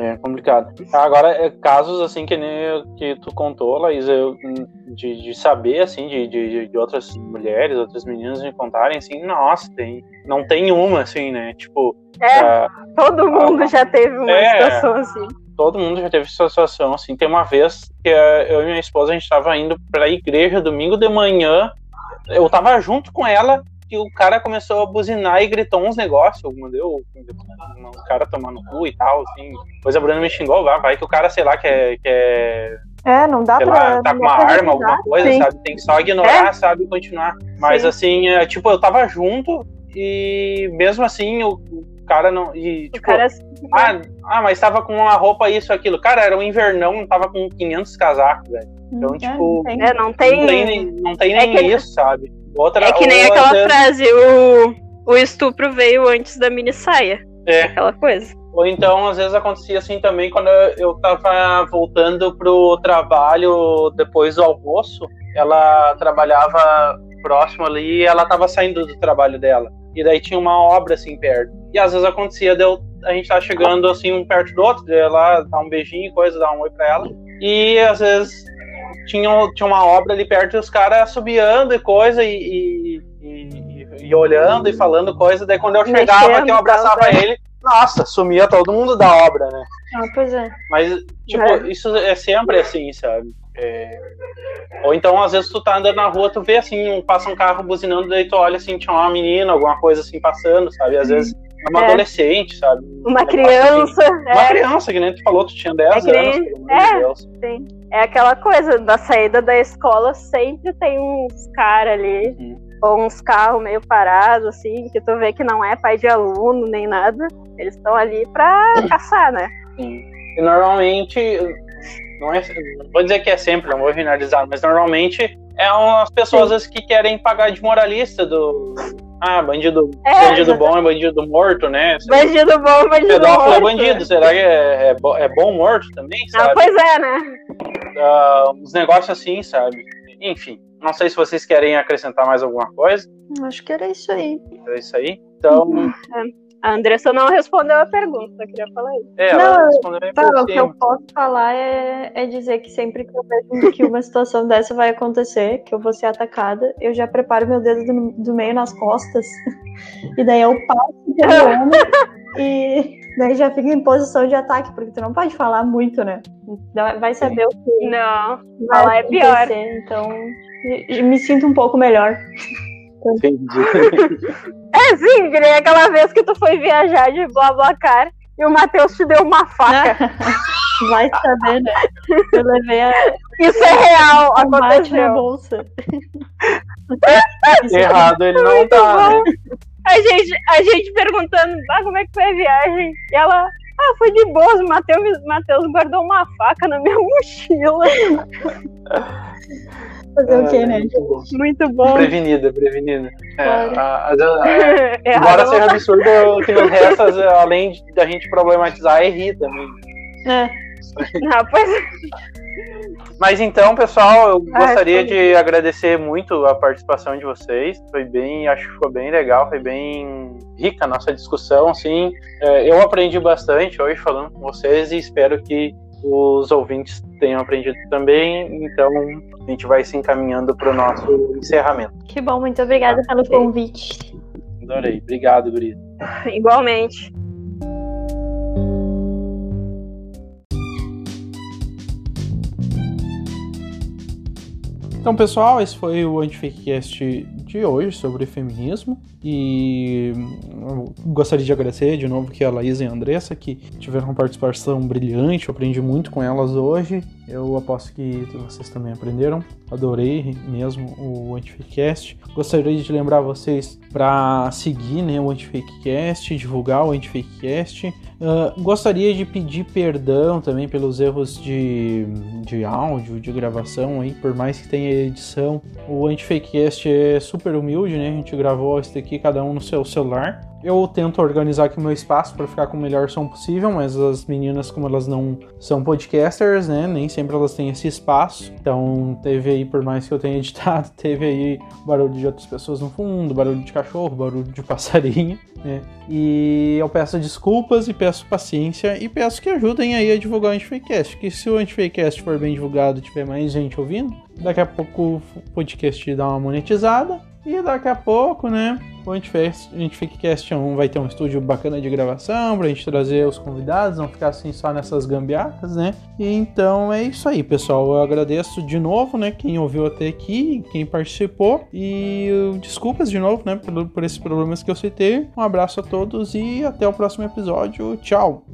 Speaker 1: É complicado. Agora, é, casos assim que nem que tu contou, Laís, eu, de, de saber, assim, de, de, de, outras mulheres, outras meninas me contarem, assim, nossa, tem, não tem uma, assim, né? Tipo.
Speaker 3: É, uh, todo mundo uh, já teve uma é, situação assim.
Speaker 1: Todo mundo já teve essa situação, assim. Tem uma vez que eu e minha esposa, a gente tava indo pra igreja domingo de manhã, eu tava junto com ela que o cara começou a buzinar e gritou uns negócios, mandou o cara tomar no cu e tal, assim. Depois a Bruna me xingou, vai, vai que o cara, sei lá, quer. quer
Speaker 5: é, não dá pra.
Speaker 1: Lá, tá com uma arma, alguma coisa, sim. sabe? Tem que só ignorar, é? sabe? E continuar. Mas sim. assim, é, tipo, eu tava junto e mesmo assim o, o cara não. E, tipo, cara... ah, ah, mas tava com uma roupa, isso, aquilo. Cara, era um invernão, não tava com 500 casacos, velho. Então, hum, é, tipo.
Speaker 3: É, não tem.
Speaker 1: Não tem, não tem é nem que... isso, sabe?
Speaker 3: Outra, é que nem aquela frase, o, o estupro veio antes da mini saia. É. Aquela coisa.
Speaker 1: Ou então, às vezes acontecia assim também quando eu tava voltando pro trabalho depois do almoço. Ela trabalhava próximo ali e ela tava saindo do trabalho dela. E daí tinha uma obra assim perto. E às vezes acontecia de eu, a gente tá chegando assim um perto do outro, de lá dar um beijinho e coisa, dar um oi pra ela. E às vezes tinha, tinha uma obra ali perto e os caras subiando e coisa e, e, e, e, olhando e falando coisa. Daí quando eu chegava, Mexendo, que eu abraçava tá, ele, nossa, sumia todo mundo da obra, né?
Speaker 5: Ah, pois é.
Speaker 1: Mas, tipo, é. isso é sempre assim, sabe? É... Ou então, às vezes, tu tá andando na rua, tu vê assim, passa um carro buzinando, daí tu olha assim, tinha uma menina, alguma coisa assim passando, sabe? Às vezes é uma é. adolescente, sabe?
Speaker 3: Uma criança. Assim.
Speaker 1: É. Uma criança, que nem tu falou, tu tinha 10 é anos, pelo amor
Speaker 3: de Deus. Sim é aquela coisa da saída da escola sempre tem uns caras ali uhum. ou uns carros meio parados assim que tu vê que não é pai de aluno nem nada eles estão ali para caçar né
Speaker 1: Sim. e normalmente não é não vou dizer que é sempre não vou finalizar mas normalmente é umas pessoas que querem pagar de moralista do ah, bandido, é, bandido bom é bandido morto, né?
Speaker 3: Bandido bom, bandido
Speaker 1: Pedófilo é bandido, será que é, é, é bom morto também,
Speaker 3: ah, sabe? Ah, pois é, né?
Speaker 1: Uh, uns negócios assim, sabe? Enfim, não sei se vocês querem acrescentar mais alguma coisa.
Speaker 5: Acho que era isso aí.
Speaker 1: Era isso aí? Então... Uhum.
Speaker 3: A Andressa não respondeu a pergunta, queria falar isso.
Speaker 1: É, ela
Speaker 5: não, respondeu tá, o que eu posso falar é, é dizer que sempre que eu vejo que uma situação dessa vai acontecer, que eu vou ser atacada, eu já preparo meu dedo do, do meio nas costas, e daí eu passo pelo e daí já fico em posição de ataque, porque tu não pode falar muito, né? Vai saber o que.
Speaker 3: Não, falar é pior.
Speaker 5: Então, me sinto um pouco melhor.
Speaker 1: Entendi.
Speaker 3: é sim, nem aquela vez que tu foi viajar de BlaBlaCar e o Matheus te deu uma faca.
Speaker 5: Vai saber, né? Eu levei a.
Speaker 3: Isso é real, aconteceu.
Speaker 5: na bolsa.
Speaker 1: Errado, ele não tá. Né?
Speaker 3: A gente, a gente perguntando, ah, como é que foi a viagem? E ela, ah, foi de boas, o Matheus, Matheus guardou uma faca na minha mochila.
Speaker 5: Fazer o quê, né?
Speaker 3: Muito bom. Muito bom.
Speaker 1: Prevenida, prevenida. É, a, a, a, embora seja absurdo, o que nos resta, além da gente problematizar, é rir também.
Speaker 3: É. Não, pois...
Speaker 1: Mas então, pessoal, eu ah, gostaria de agradecer muito a participação de vocês. Foi bem, acho que ficou bem legal, foi bem rica a nossa discussão, assim. É, eu aprendi bastante hoje falando com vocês e espero que os ouvintes tenham aprendido também. Então, a gente vai se encaminhando para o nosso encerramento.
Speaker 5: Que bom, muito obrigada pelo convite.
Speaker 1: Adorei. Obrigado, Guri.
Speaker 3: Igualmente.
Speaker 1: Então, pessoal, esse foi o Antifakecast de hoje sobre feminismo. E gostaria de agradecer de novo que a Laís e a Andressa, que tiveram uma participação brilhante, eu aprendi muito com elas hoje. Eu aposto que vocês também aprenderam. Adorei mesmo o Antifakecast. Gostaria de lembrar vocês para seguir né, o Antifakecast, divulgar o Antifakecast. Uh, gostaria de pedir perdão também pelos erros de, de áudio, de gravação aí, por mais que tenha edição. O Antifakecast é super humilde, né? A gente gravou esse aqui, cada um no seu celular. Eu tento organizar aqui o meu espaço para ficar com o melhor som possível, mas as meninas, como elas não são podcasters, né, nem sempre elas têm esse espaço. Então, teve aí, por mais que eu tenha editado, teve aí barulho de outras pessoas no fundo, barulho de cachorro, barulho de passarinho, né? E eu peço desculpas e peço paciência e peço que ajudem aí a divulgar o Antifakecast, que se o Antifakecast for bem divulgado tiver mais gente ouvindo, daqui a pouco o podcast dá uma monetizada e daqui a pouco, né, o Antificast 1 vai ter um estúdio bacana de gravação pra gente trazer os convidados, não ficar assim só nessas gambiarras, né? E então é isso aí, pessoal. Eu agradeço de novo, né, quem ouviu até aqui, quem participou. E desculpas de novo, né, por, por esses problemas que eu citei. Um abraço a todos e até o próximo episódio. Tchau!